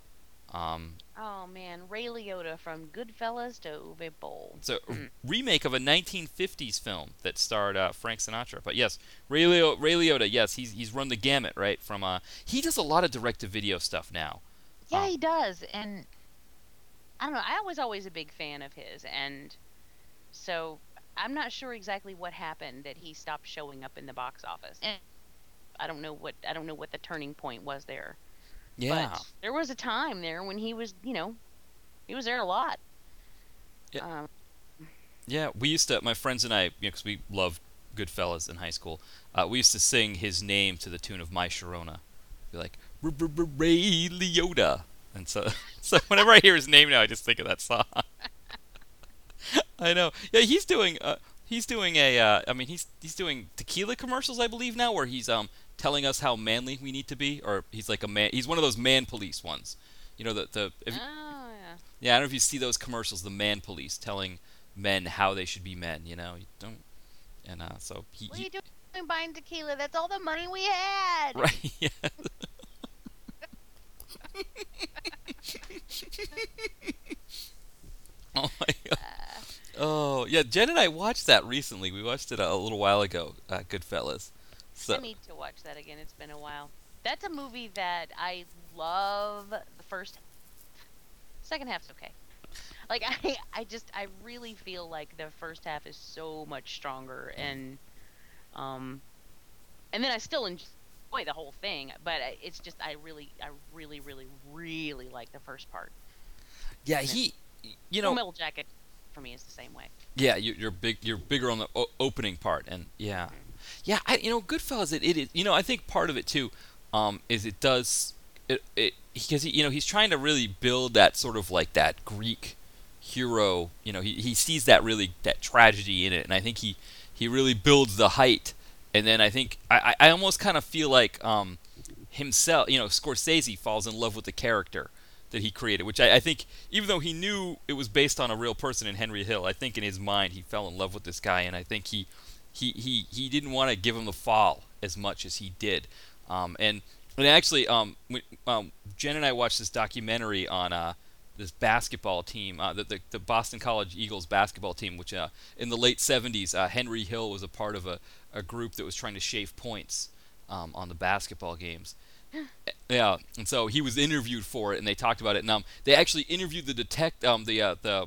Um, Oh man, Ray Liotta from Goodfellas to Uwe Boll. it's a remake of a 1950s film that starred uh, Frank Sinatra. But yes, Ray, Lio- Ray Liotta. Yes, he's he's run the gamut, right? From uh, he does a lot of direct-to-video stuff now. Yeah, Oh. he does, and I don't know. I was always a big fan of his, and so I'm not sure exactly what happened that he stopped showing up in the box office. And I don't know what I don't know what the turning point was there. Yeah. But there was a time there when he was, you know, he was there a lot. Yeah. Um, Yeah, we used to, my friends and I, because we loved Goodfellas in high school, uh, we used to sing his name to the tune of My Sharona. Be like, Ray Liotta. And so, [laughs] so whenever I hear his name now, I just think of that song. [laughs] [laughs] I know. Yeah, he's doing, uh, he's doing a, uh, I mean, he's he's doing tequila commercials, I believe now, where he's um telling us how manly we need to be, or he's like a man, he's one of those man police ones. You know, the the if, oh yeah. yeah, I don't know if you see those commercials, the man police telling men how they should be men. You know, you don't. And uh, so he, What are you doing buying tequila? That's all the money we had. right, [laughs] yeah. [laughs] oh my god. Oh yeah, Jen and I watched that recently. We watched it a, a little while ago. Uh, Goodfellas. So I need to watch that again. It's been a while. That's a movie that I love. The first, second half's okay. Like [laughs] I, I just, I really feel like the first half is so much stronger, and um, and then I still enjoy the whole thing, but it's just I really, I really, really, really like the first part. Yeah, he, you know, Full Metal Jacket for me is the same way. Yeah, you, you're big. You're bigger on the o- opening part, and yeah, yeah. I, you know, Goodfellas. It, it is. You know, I think part of it too, um, is it does it it because you know he's trying to really build that sort of like that Greek hero. You know, he he sees that really that tragedy in it, and I think he he really builds the height, and then I think I I I almost kind of feel like um himself. You know, Scorsese falls in love with the character that he created, which I, I think, even though he knew it was based on a real person in Henry Hill, I think in his mind he fell in love with this guy, and I think he he he, he didn't want to give him the fall as much as he did. Um, and and actually, um, um, Jen and I watched this documentary on uh, this basketball team, uh, the, the the Boston College Eagles basketball team, which uh, in the late 70s, uh, Henry Hill was a part of a, a group that was trying to shave points um, on the basketball games. Yeah, and so he was interviewed for it, and they talked about it. And um, they actually interviewed the detect, um, the uh, the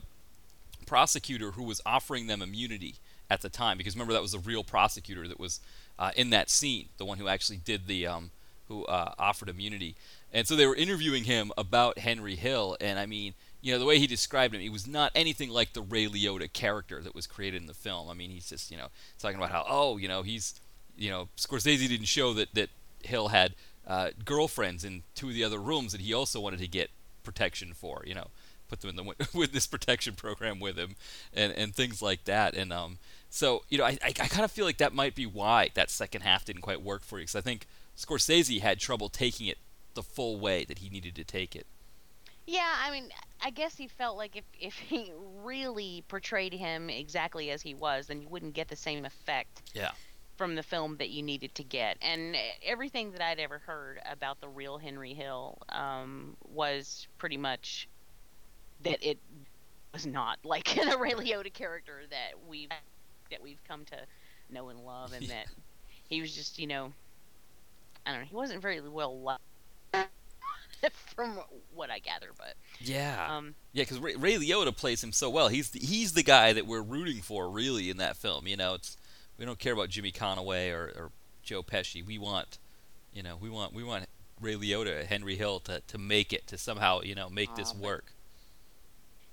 prosecutor who was offering them immunity at the time, because remember that was the real prosecutor that was uh, in that scene, the one who actually did the um, who uh, offered immunity. And so they were interviewing him about Henry Hill, and I mean, you know, the way he described him, he was not anything like the Ray Liotta character that was created in the film. I mean, he's just, you know, talking about how, oh, you know, he's, you know, Scorsese didn't show that that Hill had uh, girlfriends in two of the other rooms that he also wanted to get protection for, you know, put them in the [laughs] witness protection program with him, and and things like that. And um, so you know, I I, I kind of feel like that might be why that second half didn't quite work for you, because I think Scorsese had trouble taking it the full way that he needed to take it. Yeah, I mean, I guess he felt like if if [laughs] he really portrayed him exactly as he was, then you wouldn't get the same effect Yeah. From the film that you needed to get. And everything that I'd ever heard about the real Henry Hill um, was pretty much that it was not [laughs] like the Ray Liotta character that we've that we've come to know and love, and [laughs] that he was just, you know, I don't know, he wasn't very well loved [laughs] from what I gather, but Yeah. um, Yeah, because Ray, Ray Liotta plays him so well. He's the, he's the guy that we're rooting for, really, in that film. You know, it's we don't care about Jimmy Conway or, or Joe Pesci. We want, you know, we want we want Ray Liotta, Henry Hill, to, to make it, to somehow, you know, make this work.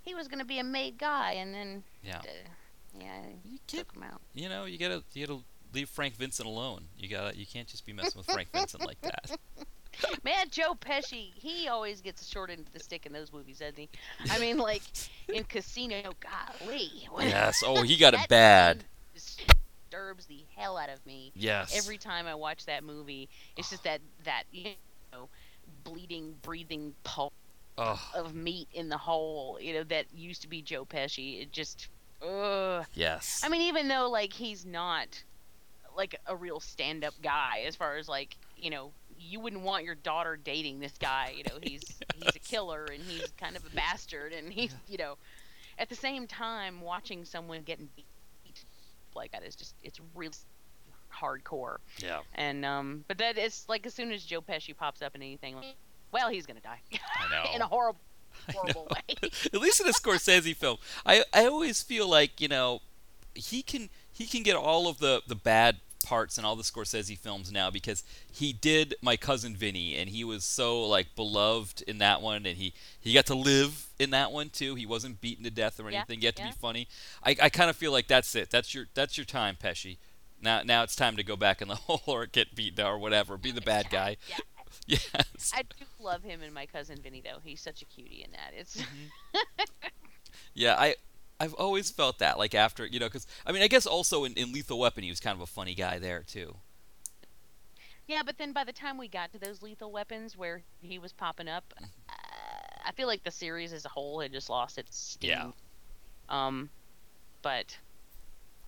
he was gonna be a made guy, and then Yeah. uh, yeah, You took him out. you know, you gotta you gotta leave Frank Vincent alone. You gotta you can't just be messing with Frank Vincent like that. [laughs] Man, Joe Pesci, he always gets short end of the stick in those movies, doesn't he? I mean, like in [laughs] Casino, golly. Yes. [laughs] Oh, he got it bad. Disturbs the hell out of me. Yes. Every time I watch that movie, it's just that that you know, bleeding, breathing pulp Oh, of meat in the hole. You know that used to be Joe Pesci. It just, ugh. yes. I mean, even though like he's not like a real stand-up guy, as far as like you know, you wouldn't want your daughter dating this guy. You know, he's [laughs] he's a killer and he's kind of a bastard, and he's you know, at the same time, watching someone getting beat like that is just it's real hardcore. yeah. And um, but that is like as soon as Joe Pesci pops up in anything, like, well, he's gonna die I know. [laughs] in a horrible, [laughs] horrible way. [laughs] At least in a Scorsese film, I I always feel like you know he can he can get all of the the bad parts in all the Scorsese films now because he did my cousin Vinny and he was so like beloved in that one and he he got to live in that one too. He wasn't beaten to death or Yeah, anything. He had to yeah. be funny. I I kind of feel like that's it. That's your that's your time, Pesci. Now now it's time to go back in the [laughs] hole or get beaten or whatever. Be the [laughs] bad guy. Yeah. [laughs] Yes. I do love him and my cousin Vinny though. He's such a cutie in that. It's mm-hmm. Yeah, I I've always felt that like after you know because I mean I guess also in, in Lethal Weapon he was kind of a funny guy there too. yeah, but then by the time we got to those lethal weapons where he was popping up, uh, I feel like the series as a whole had just lost its steam. Yeah. Um, but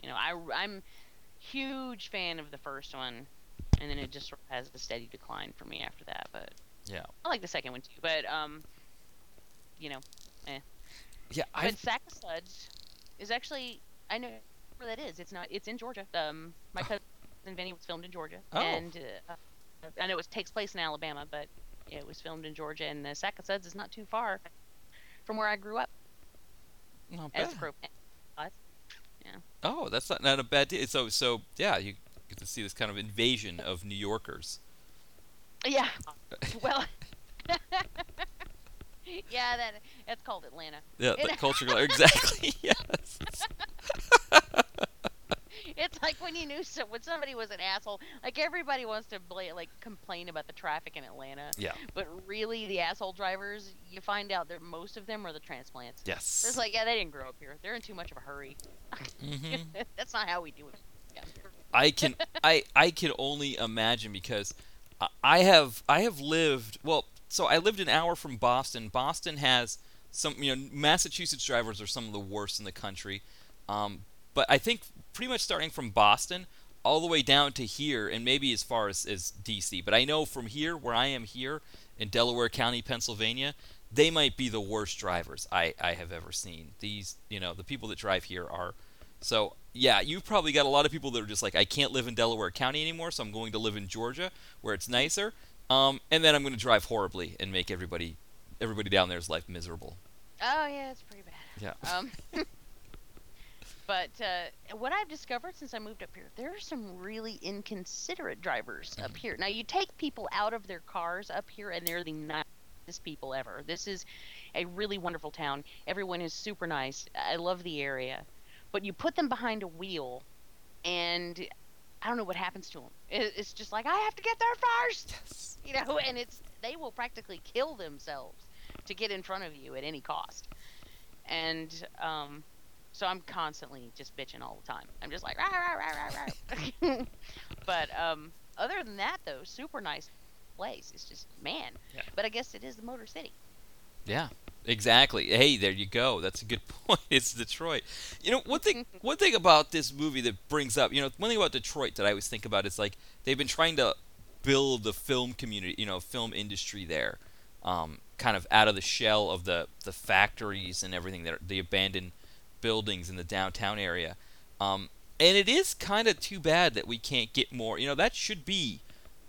you know, I I'm huge fan of the first one, and then it just has a steady decline for me after that. But Yeah. I like the second one too. But um, you know, Yeah, I but Sack of Suds is actually I know where that is. It's not. It's in Georgia. Um, my cousin Vinny was filmed in Georgia, Oh. and uh, I know it takes place in Alabama, but it was filmed in Georgia. And uh, Sack of Suds is not too far from where I grew up not as bad. the crow. Oh, that's not, not a bad deal. So so yeah, you Get to see this kind of invasion of New Yorkers. Yeah. [laughs] Well. [laughs] [laughs] yeah, that that's called Atlanta. Yeah, [laughs] the culture exactly. [laughs] yes. It's like when you knew so, when somebody was an asshole. Like everybody wants to bla- like complain about the traffic in Atlanta, Yeah. but really the asshole drivers, you find out that most of them are the transplants. Yes. It's like, yeah, they didn't grow up here. They're in too much of a hurry. Mhm. That's not how we do it. Yeah. I can I I can only imagine because I have I have lived well so I lived an hour from Boston. Boston has some you know Massachusetts drivers are some of the worst in the country. Um, but I think pretty much starting from Boston all the way down to here and maybe as far as, as DC. But I know from here where I am here in Delaware County, Pennsylvania, they might be the worst drivers I, I have ever seen. These you know, the people that drive here are so yeah, you've probably got a lot of people that are just like, I can't live in Delaware County anymore, so I'm going to live in Georgia where it's nicer. Um, and then I'm going to drive horribly and make everybody everybody down there's life miserable. Oh yeah, it's pretty bad. Yeah. [laughs] Um, but uh, what I've discovered since I moved up here, there are some really inconsiderate drivers Mm-hmm. up here. Now you take people out of their cars up here, and they're the nicest people ever. This is a really wonderful town. Everyone is super nice. I love the area, but you put them behind a wheel, and I don't know what happens to them. It's just like I have to get there first, Yes. you know, [laughs] and it's they will practically kill themselves to get in front of you at any cost. And um, so I'm constantly just bitching all the time. I'm just like rah rah rah rah rah. [laughs] but um, other than that, though, super nice place. It's just man. Yeah. But I guess it is the Motor City. Yeah, exactly. Hey, there you go. That's a good [laughs] point. It's Detroit. You know, one thing [laughs] one thing about this movie that brings up, you know, one thing about Detroit that I always think about is like they've been trying to build the film community, you know, film industry there, um, kind of out of the shell of the the factories and everything that are, the abandoned buildings in the downtown area. Um, and it is kind of too bad that we can't get more. You know, that should be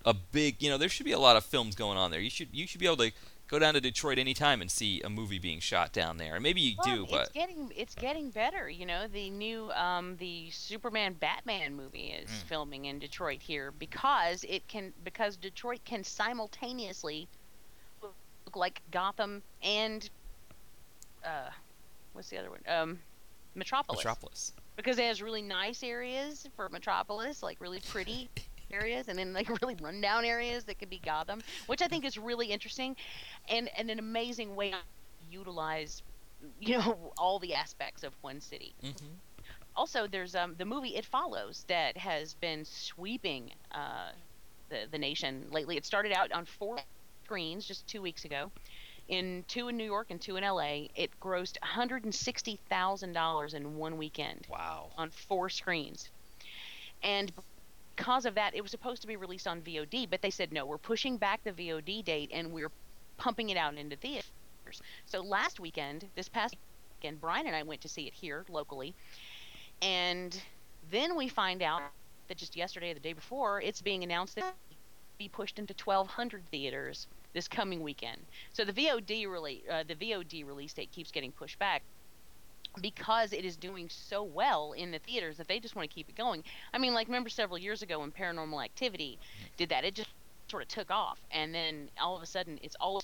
a big. You know, there should be a lot of films going on there. You should you should be able to go down to Detroit anytime and see a movie being shot down there. And maybe you Well, do, it's but getting it's getting better. You know, the new um, the Superman Batman movie is Mm. filming in Detroit here because it can because Detroit can simultaneously look like Gotham and uh, what's the other one? Um, Metropolis. Metropolis. because it has really nice areas for Metropolis, like really pretty [laughs] areas, and then like [laughs] really rundown areas that could be Gotham, which I think is really interesting, and and an amazing way to utilize, you know, [laughs] all the aspects of one city. hmm Also, there's um the movie It Follows that has been sweeping uh the the nation lately. It started out on four screens just two weeks ago. In two in New York and two in LA, it grossed $160,000 in one weekend Wow. on four screens. And because of that, it was supposed to be released on VOD, but they said no, we're pushing back the VOD date and we're pumping it out into theaters. So last weekend, this past weekend, Brian and I went to see it here locally. And then we find out that just yesterday or the day before, it's being announced that be pushed into 1,200 theaters this coming weekend. So the VOD release, uh, the VOD release date keeps getting pushed back because it is doing so well in the theaters that they just want to keep it going. I mean, like remember several years ago when Paranormal Activity did that, it just sort of took off, and then all of a sudden it's all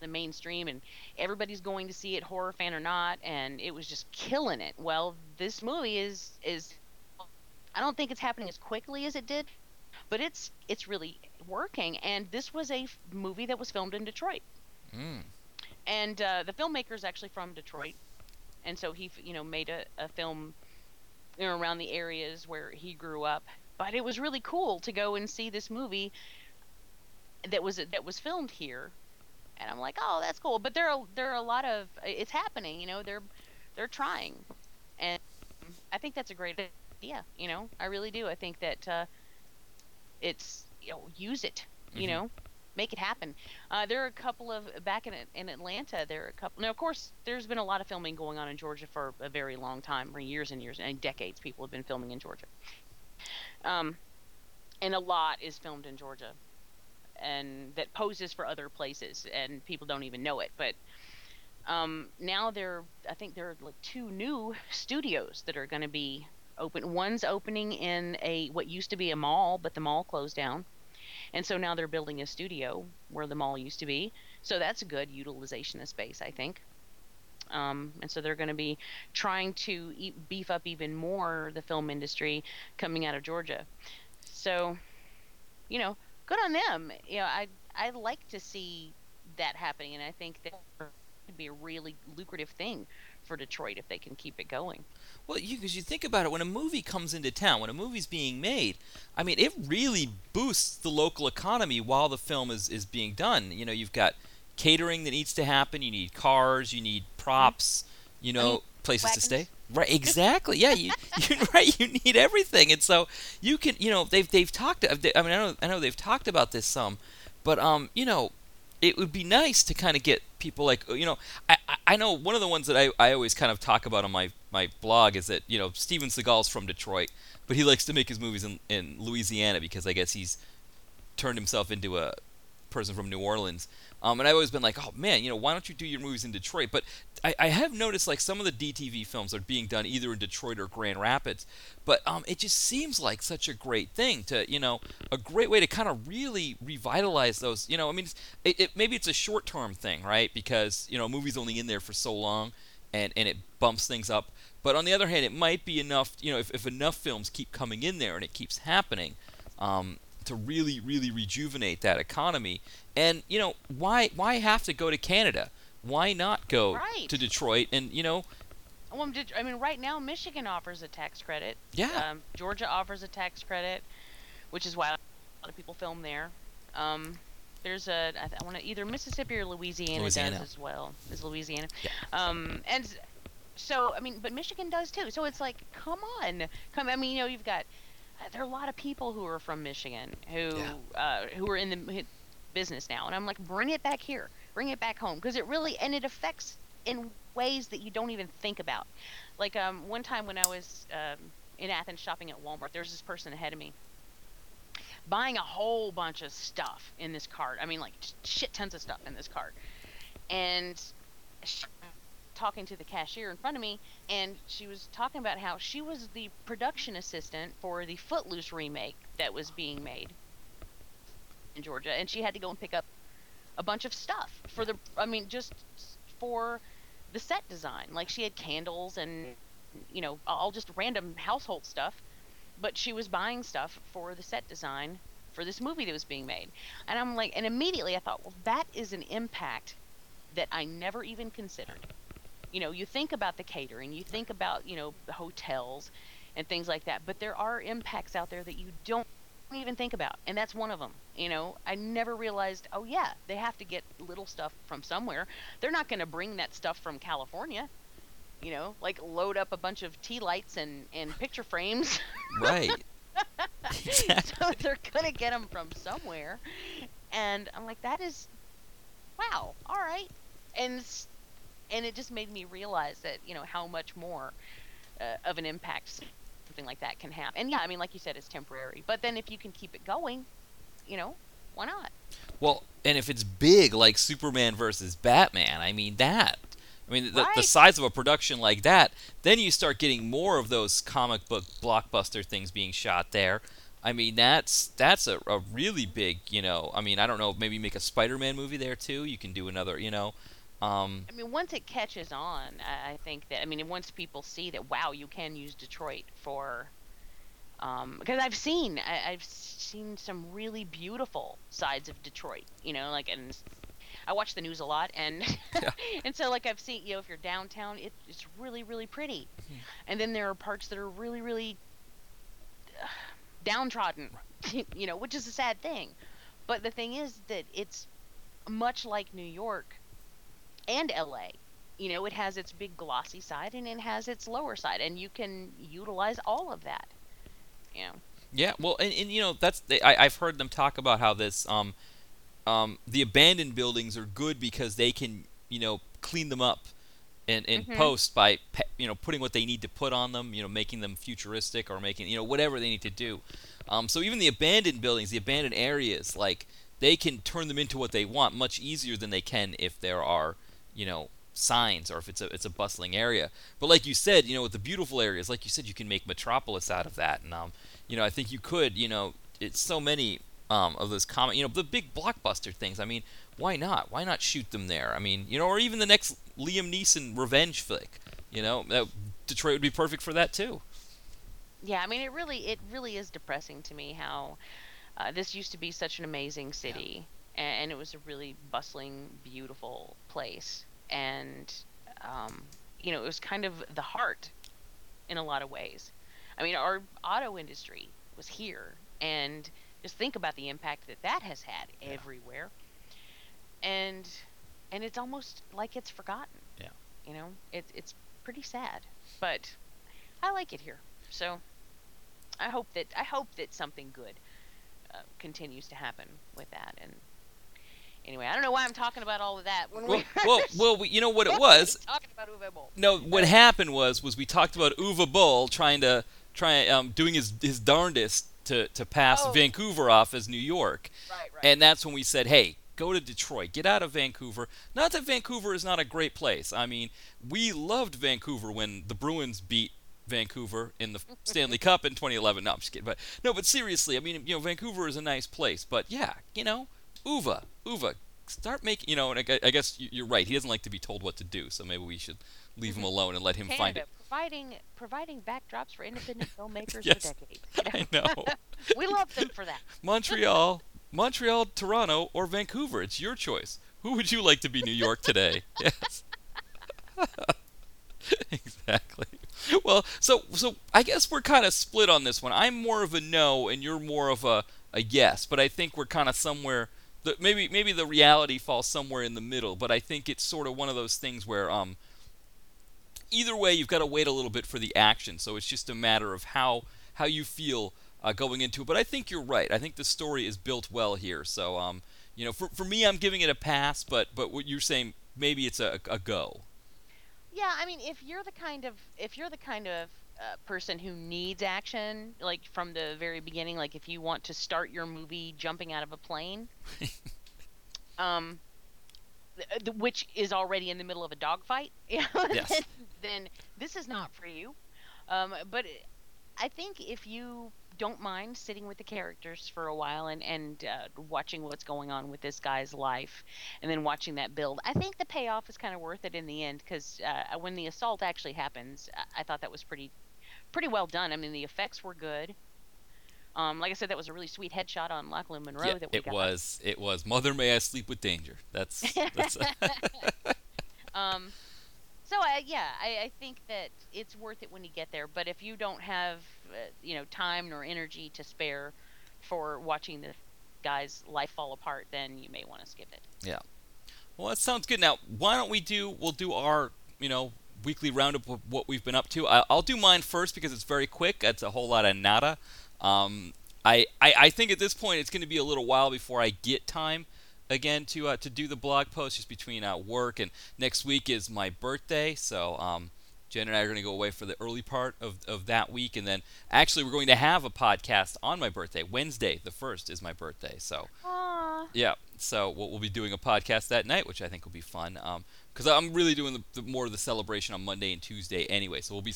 the mainstream and everybody's going to see it, horror fan or not, and it was just killing it. Well, this movie is is I don't think it's happening as quickly as it did, but it's it's really working. And this was a f- movie that was filmed in Detroit Mm. and uh, the filmmaker is actually from Detroit, and so he, you know, made a, a film you know, around the areas where he grew up. But it was really cool to go and see this movie that was that was filmed here, and I'm like, oh, that's cool. But there are there are a lot of it's happening, you know, they're they're trying, and I think that's a great idea. You know, I really do. I think that uh, it's you know use it. You Mhm. know, make it happen. Uh, there are a couple of back in in Atlanta. There are a couple. Now, of course, there's been a lot of filming going on in Georgia for a very long time, for years and years and decades. People have been filming in Georgia, um, and a lot is filmed in Georgia, and that poses for other places, and people don't even know it. But um, now there, I think there are like two new studios that are going to be open. One's opening in a what used to be a mall, but the mall closed down, and so now they're building a studio where the mall used to be. So that's a good utilization of space, I think. Um, and so they're going to be trying to e- beef up even more the film industry coming out of Georgia. So, you know, good on them. You know, I I like to see that happening, and I think that could be a really lucrative thing for Detroit if they can keep it going. Well, you because you think about it, when a movie comes into town, when a movie's being made, I mean, it really boosts the local economy while the film is is being done. You know, you've got catering that needs to happen. You need cars. You need props. You know, mean, places wagons. to stay. Right, exactly. Yeah, you, [laughs] you right. You need everything, and so you can. You know, they've they've talked. I mean, I know I know they've talked about this some, but um, you know, it would be nice to kind of get people like you know I, I- know one of the ones that I, I always kind of talk about on my, my blog is that you know Steven Seagal's from Detroit but he likes to make his movies in, in Louisiana because I guess he's turned himself into a person from New Orleans um, and I've always been like oh man you know why don't you do your movies in Detroit? But I, I have noticed like some of the DTV films are being done either in Detroit or Grand Rapids. But um, it just seems like such a great thing to you know a great way to kind of really revitalize those you know I mean it, it, maybe it's a short term thing right? Because you know a movie's only in there for so long and and it bumps things up. But on the other hand it might be enough you know if, if enough films keep coming in there and it keeps happening um, to really really rejuvenate that economy and you know why why have to go to Canada why not go Right. to Detroit and you know Well, I mean, right now Michigan offers a tax credit. Yeah. Um, Georgia offers a tax credit, which is why a lot of people film there. Um, there's a I, th- I want to either Mississippi or Louisiana, Louisiana. does as well. Is Louisiana? Yeah. Um, and so I mean, but Michigan does too. So it's like, come on, come. I mean, you know, you've got there are a lot of people who are from Michigan who Yeah. uh, who are in the business now, and I'm like, bring it back here, bring it back home, because it really and it affects in ways that you don't even think about. Like um, one time when I was um, in Athens shopping at Walmart, there's this person ahead of me buying a whole bunch of stuff in this cart. I mean, like shit tons of stuff in this cart, and sh- talking to the cashier in front of me, and she was talking about how she was the production assistant for the Footloose remake that was being made in Georgia, and she had to go and pick up a bunch of stuff for the. I mean, just for the set design. Like she had candles and you know all just random household stuff, but she was buying stuff for the set design for this movie that was being made. And I'm like, and immediately I thought, well, that is an impact that I never even considered. You know, you think about the catering, you think about, you know, the hotels and things like that, but there are impacts out there that you don't even think about. And that's one of them. You know, I never realized, oh, yeah, they have to get little stuff from somewhere. They're not going to bring that stuff from California. You know, like load up a bunch of tea lights and, and picture frames. right [laughs] so they're gonna get them from somewhere, and I'm like, that is, wow, all right, and and it just made me realize that you know how much more uh, of an impact something like that can have. And yeah, I mean, like you said, it's temporary, but then if you can keep it going, you know, why not? Well, and if it's big like Superman versus Batman, I mean that. I mean the, the size of a production like that, then you start getting more of those comic book blockbuster things being shot there. I mean that's that's a, a really big, you know. I mean I don't know, maybe make a Spider-Man movie there too. You can do another, you know. Um, I mean, once it catches on, I, think that I mean, once people see that, wow, you can use Detroit for, because I've seen I, I've seen some really beautiful sides of Detroit. You know, like and I watch the news a lot, and [laughs] Yeah. [laughs] and so like I've seen, you know, if you're downtown, it, it's really really pretty, and then there are parts that are really really uh, downtrodden, [laughs] you know, which is a sad thing. But the thing is that it's much like New York and LA. You know, it has its big glossy side and it has its lower side, and you can utilize all of that. You know, Yeah, well, and, and you know that's they, I, I've heard them talk about how this um, um, the abandoned buildings are good because they can you know clean them up and in Mhm. post by you know putting what they need to put on them, you know making them futuristic or making you know whatever they need to do. Um, so even the abandoned buildings, the abandoned areas, like they can turn them into what they want much easier than they can if there are you know signs or if it's a it's a bustling area. But like you said, you know, with the beautiful areas, like you said, you can make Metropolis out of that, and um, you know, I think you could, you know, it's so many um of those common, you know, the big blockbuster things. I mean, why not? Why not shoot them there? I mean, you know, or even the next Liam Neeson revenge flick. You know, that, Detroit would be perfect for that too. Yeah, I mean, it really, it really is depressing to me how uh, this used to be such an amazing city, and, and it was a really bustling, beautiful place, and um, you know, it was kind of the heart in a lot of ways. I mean, our auto industry was here, and just think about the impact that that has had everywhere, and and it's almost like it's forgotten. Yeah. You know, it's it's pretty sad, but I like it here. So I hope that I hope that something good uh, continues to happen with that. And anyway, I don't know why I'm talking about all of that when Well, we [laughs] well, well, we- you know what it was? talking about Uwe Boll. No, what happened was was we talked about Uwe Boll trying to try um, doing his his darndest to to pass Oh. Vancouver off as New York, Right, right. and that's when we said, hey. Go to Detroit. Get out of Vancouver. Not that Vancouver is not a great place. I mean, we loved Vancouver when the Bruins beat Vancouver in the [laughs] Stanley Cup in 2011. No, I'm just kidding. But no, but seriously, I mean, you know, Vancouver is a nice place. But yeah, you know, Uwe, Uwe, start making. You know, and I I guess you- you're right. He doesn't like to be told what to do. So maybe we should leave him mm-hmm. alone and let him find it. providing providing backdrops for independent [laughs] filmmakers Yes, for decades. [laughs] you I know? know. [laughs] we love them for that. Montreal, Montreal, Toronto, or Vancouver. It's your choice. Who would you like to be New York today? yes. exactly. Well, so so I guess we're kind of split on this one. I'm more of a no, and you're more of a a yes. But I think we're kind of somewhere. The, maybe maybe the reality falls somewhere in the middle. But I think it's sort of one of those things where um. Either way, you've got to wait a little bit for the action. So it's just a matter of how how you feel uh, going into it. But I think you're right. I think the story is built well here. So um, you know, for for me, I'm giving it a pass. But but what you're saying, maybe it's a, a go. Yeah, I mean, if you're the kind of if you're the kind of uh, person who needs action, like from the very beginning, like if you want to start your movie jumping out of a plane, [laughs] um, th- th- which is already in the middle of a dogfight, [laughs] Yes. then, then this is not for you. Um, but I think if you don't mind sitting with the characters for a while and and uh, watching what's going on with this guy's life, and then watching that build, I think the payoff is kind of worth it in the end because uh, when the assault actually happens, I, I thought that was pretty pretty well done. I mean, the effects were good. Um, like I said, that was a really sweet headshot on Lochlyn Munro yeah, that we it got. was. It was. Mother, may I sleep with danger. That's. that's [laughs] Um, so I, yeah, I, I think that it's worth it when you get there. But if you don't have, uh, you know, time nor energy to spare for watching the guy's life fall apart, then you may want to skip it. yeah. Well, that sounds good. Now, why don't we do? We'll do our, you know, weekly roundup of what we've been up to. I, I'll do mine first because it's very quick. That's a whole lot of nada. Um, I, I, I think at this point it's going to be a little while before I get time again to uh, to do the blog post just between uh, work and next week is my birthday so um, Jen and I are going to go away for the early part of, of that week and then actually we're going to have a podcast on my birthday Wednesday the 1st is my birthday so Aww. yeah, so we'll, we'll be doing a podcast that night, which I think will be fun. Because I'm really doing the, the more of the celebration on Monday and Tuesday anyway. So we'll be,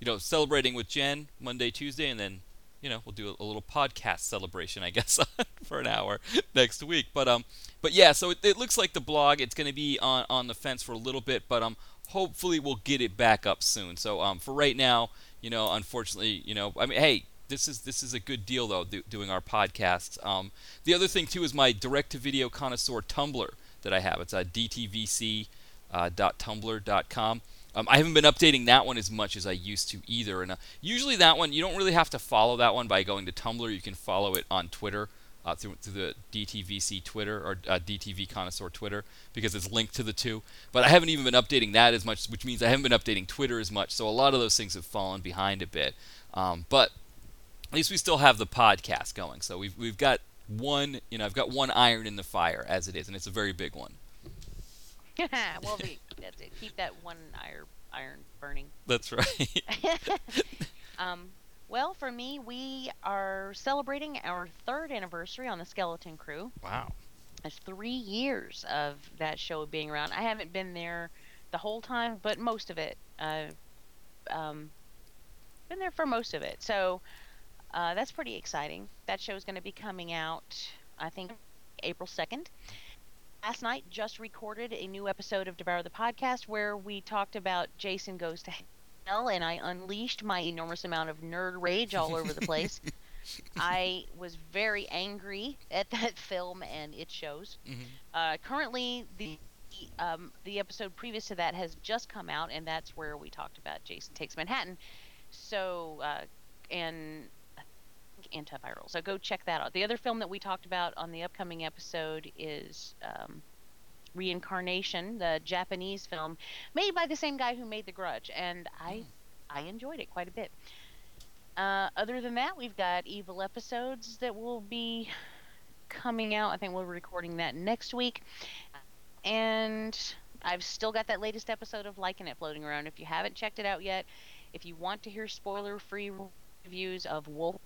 you know, celebrating with Jen Monday, Tuesday, and then, you know, we'll do a, a little podcast celebration, I [laughs] guess, [laughs] for an hour next week. But um, but yeah, so it, it looks like the blog it's going to be on on the fence for a little bit, but um, hopefully we'll get it back up soon. So um, for right now, you know, unfortunately, you know, I mean, hey, this is this is a good deal though, do, doing our podcasts. Um, the other thing too is my direct-to-video connoisseur Tumblr that I have. It's at dtvc.tumblr.com. Um, I haven't been updating that one as much as I used to either. And uh, usually that one you don't really have to follow that one by going to Tumblr. You can follow it on Twitter. Uh, through, through the DTVC Twitter or uh, DTV Connoisseur Twitter because it's linked to the two. But I haven't even been updating that as much, which means I haven't been updating Twitter as much. So a lot of those things have fallen behind a bit. Um, but at least we still have the podcast going. So we've we've got one, you know, I've got one iron in the fire as it is, and it's a very big one. [laughs] well, the, that's it. Keep that one iron iron burning. That's right. [laughs] Um, well, for me, we are celebrating our third anniversary on the Skeleton Crew. wow. That's three years of that show being around. I haven't been there the whole time, but most of it. I've um, been there for most of it. So uh, that's pretty exciting. That show is going to be coming out, I think, April 2nd. Last night, just recorded a new episode of Devour the Podcast where we talked about Jason Goes to Hell, and I unleashed my enormous amount of nerd rage all over the place. [laughs] I was very angry at that [laughs] film and its shows. Mhm. Uh, currently, the um, the episode previous to that has just come out, and that's where we talked about Jason Takes Manhattan. So, uh, and antiviral. So go check that out. The other film that we talked about on the upcoming episode is um, Reincarnation, the Japanese film made by the same guy who made The Grudge, and I I enjoyed it quite a bit. Uh, other than that, we've got evil episodes that will be coming out. I think we're recording that next week. And I've still got that latest episode of Liking It floating around. If you haven't checked it out yet, if you want to hear spoiler free reviews of Wolf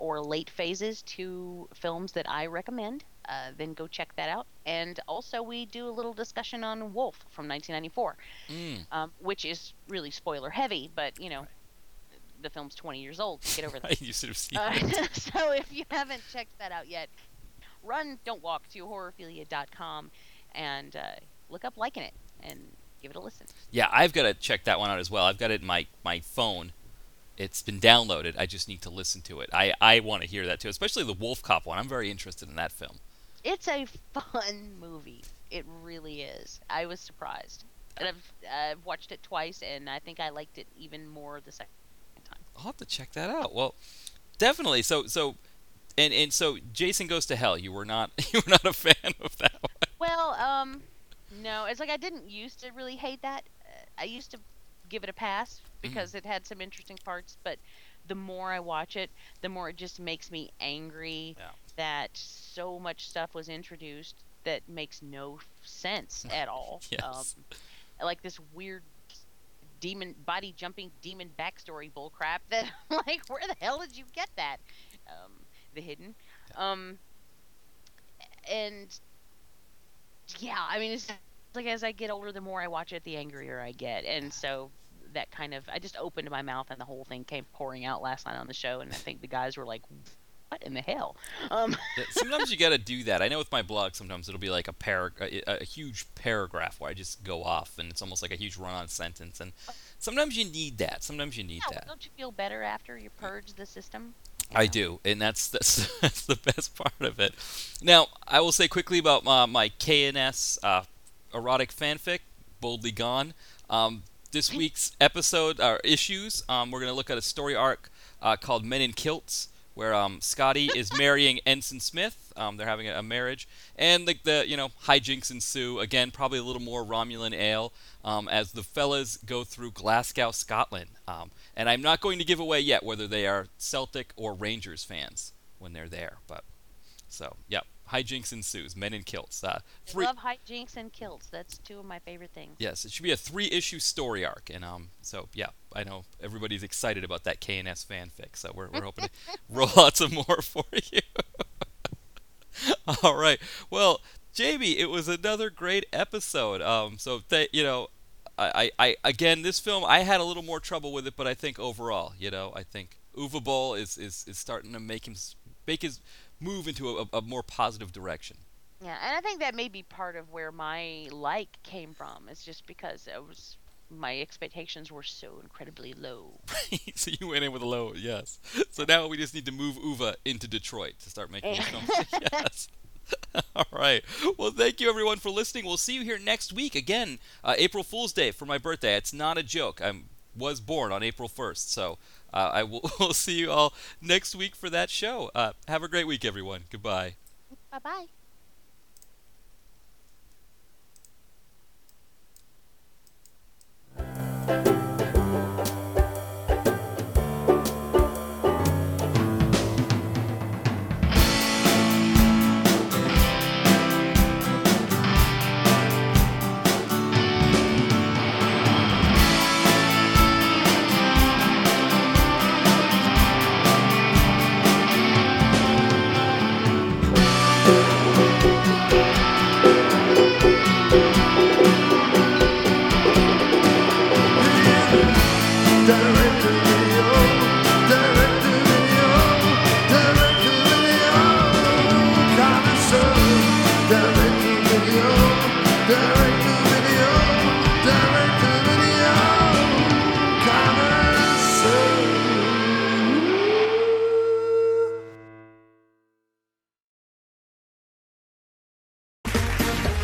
or Late Phases, to films that I recommend, uh, then go check that out. And also, we do a little discussion on Wolf from 1994, Mm. um, which is really spoiler heavy, but you know, the film's 20 years old. Get over [laughs] that. you should have seen Uh, it. [laughs] so if you haven't checked that out yet, run, don't walk to horrorphilia.com and uh, look up liking it and give it a listen. Yeah, I've got to check that one out as well. I've got it in my, my phone. It's been downloaded. I just need to listen to it. I, I want to hear that too, especially the Wolf Cop one. I'm very interested in that film. It's a fun movie. It really is. I was surprised. And I've uh, watched it twice, and I think I liked it even more the second time. I'll have to check that out. Well, definitely. So so, and and so Jason Goes to Hell. You were not [laughs] you were not a fan of that one. Well, um, no, it's like I didn't used to really hate that. Uh, I used to give it a pass because it had some interesting parts, but the more I watch it, the more it just makes me angry Yeah. that so much stuff was introduced that makes no sense [laughs] at all. Yes. Um, like this weird demon body jumping demon backstory bullcrap that [laughs] like where the hell did you get that? Um, the hidden. Um, and yeah, I mean, it's like as I get older, the more I watch it, the angrier I get, and so that kind of I just opened my mouth and the whole thing came pouring out last night on the show, and I think the guys were like, "What in the hell?" Um, [laughs] Sometimes you got to do that. I know with my blog, sometimes it'll be like a parag- a, a huge paragraph where I just go off, and it's almost like a huge run-on sentence. And sometimes you need that. Sometimes you need yeah, that. don't you feel better after you purge the system? I do, and that's that's, [laughs] that's the best part of it. Now, I will say quickly about uh, my KNS uh, erotic fanfic, Boldly Gone. Um, this week's episode, or issues, um, we're going to look at a story arc uh, called Men in Kilts, where um, Scotty is [laughs] marrying Ensign Smith. Um, they're having a, a marriage, and like the you know hijinks ensue. Again, probably a little more Romulan ale um, as the fellas go through Glasgow, Scotland. Um, and I'm not going to give away yet whether they are Celtic or Rangers fans when they're there. But so, yep, hijinks ensues. Men in kilts. Uh, I three. love hijinks and kilts. That's two of my favorite things. Yes, it should be a three-issue story arc, and um, so yeah, I know everybody's excited about that KNS fanfic, so we're we're hoping to [laughs] roll out some more [laughs] for you. [laughs] All right, well, Jamie, it was another great episode. Um, so that you know, I, I, I again, this film I had a little more trouble with it, but I think overall, you know, I think Uwe Boll is, is, is starting to make him make his move into a, a more positive direction. Yeah, and I think that may be part of where my like came from. It's just because it was my expectations were so incredibly low. [laughs] so you went in with a low, yes. So now we just need to move Uwe into Detroit to start making films. [laughs] yes. [laughs] All right. Well, thank you everyone for listening. We'll see you here next week again, uh, April Fool's Day for my birthday. It's not a joke. I was born on April 1st, so uh, I will [laughs] we'll see you all next week for that show. Uh, have a great week, everyone. Goodbye. Bye bye.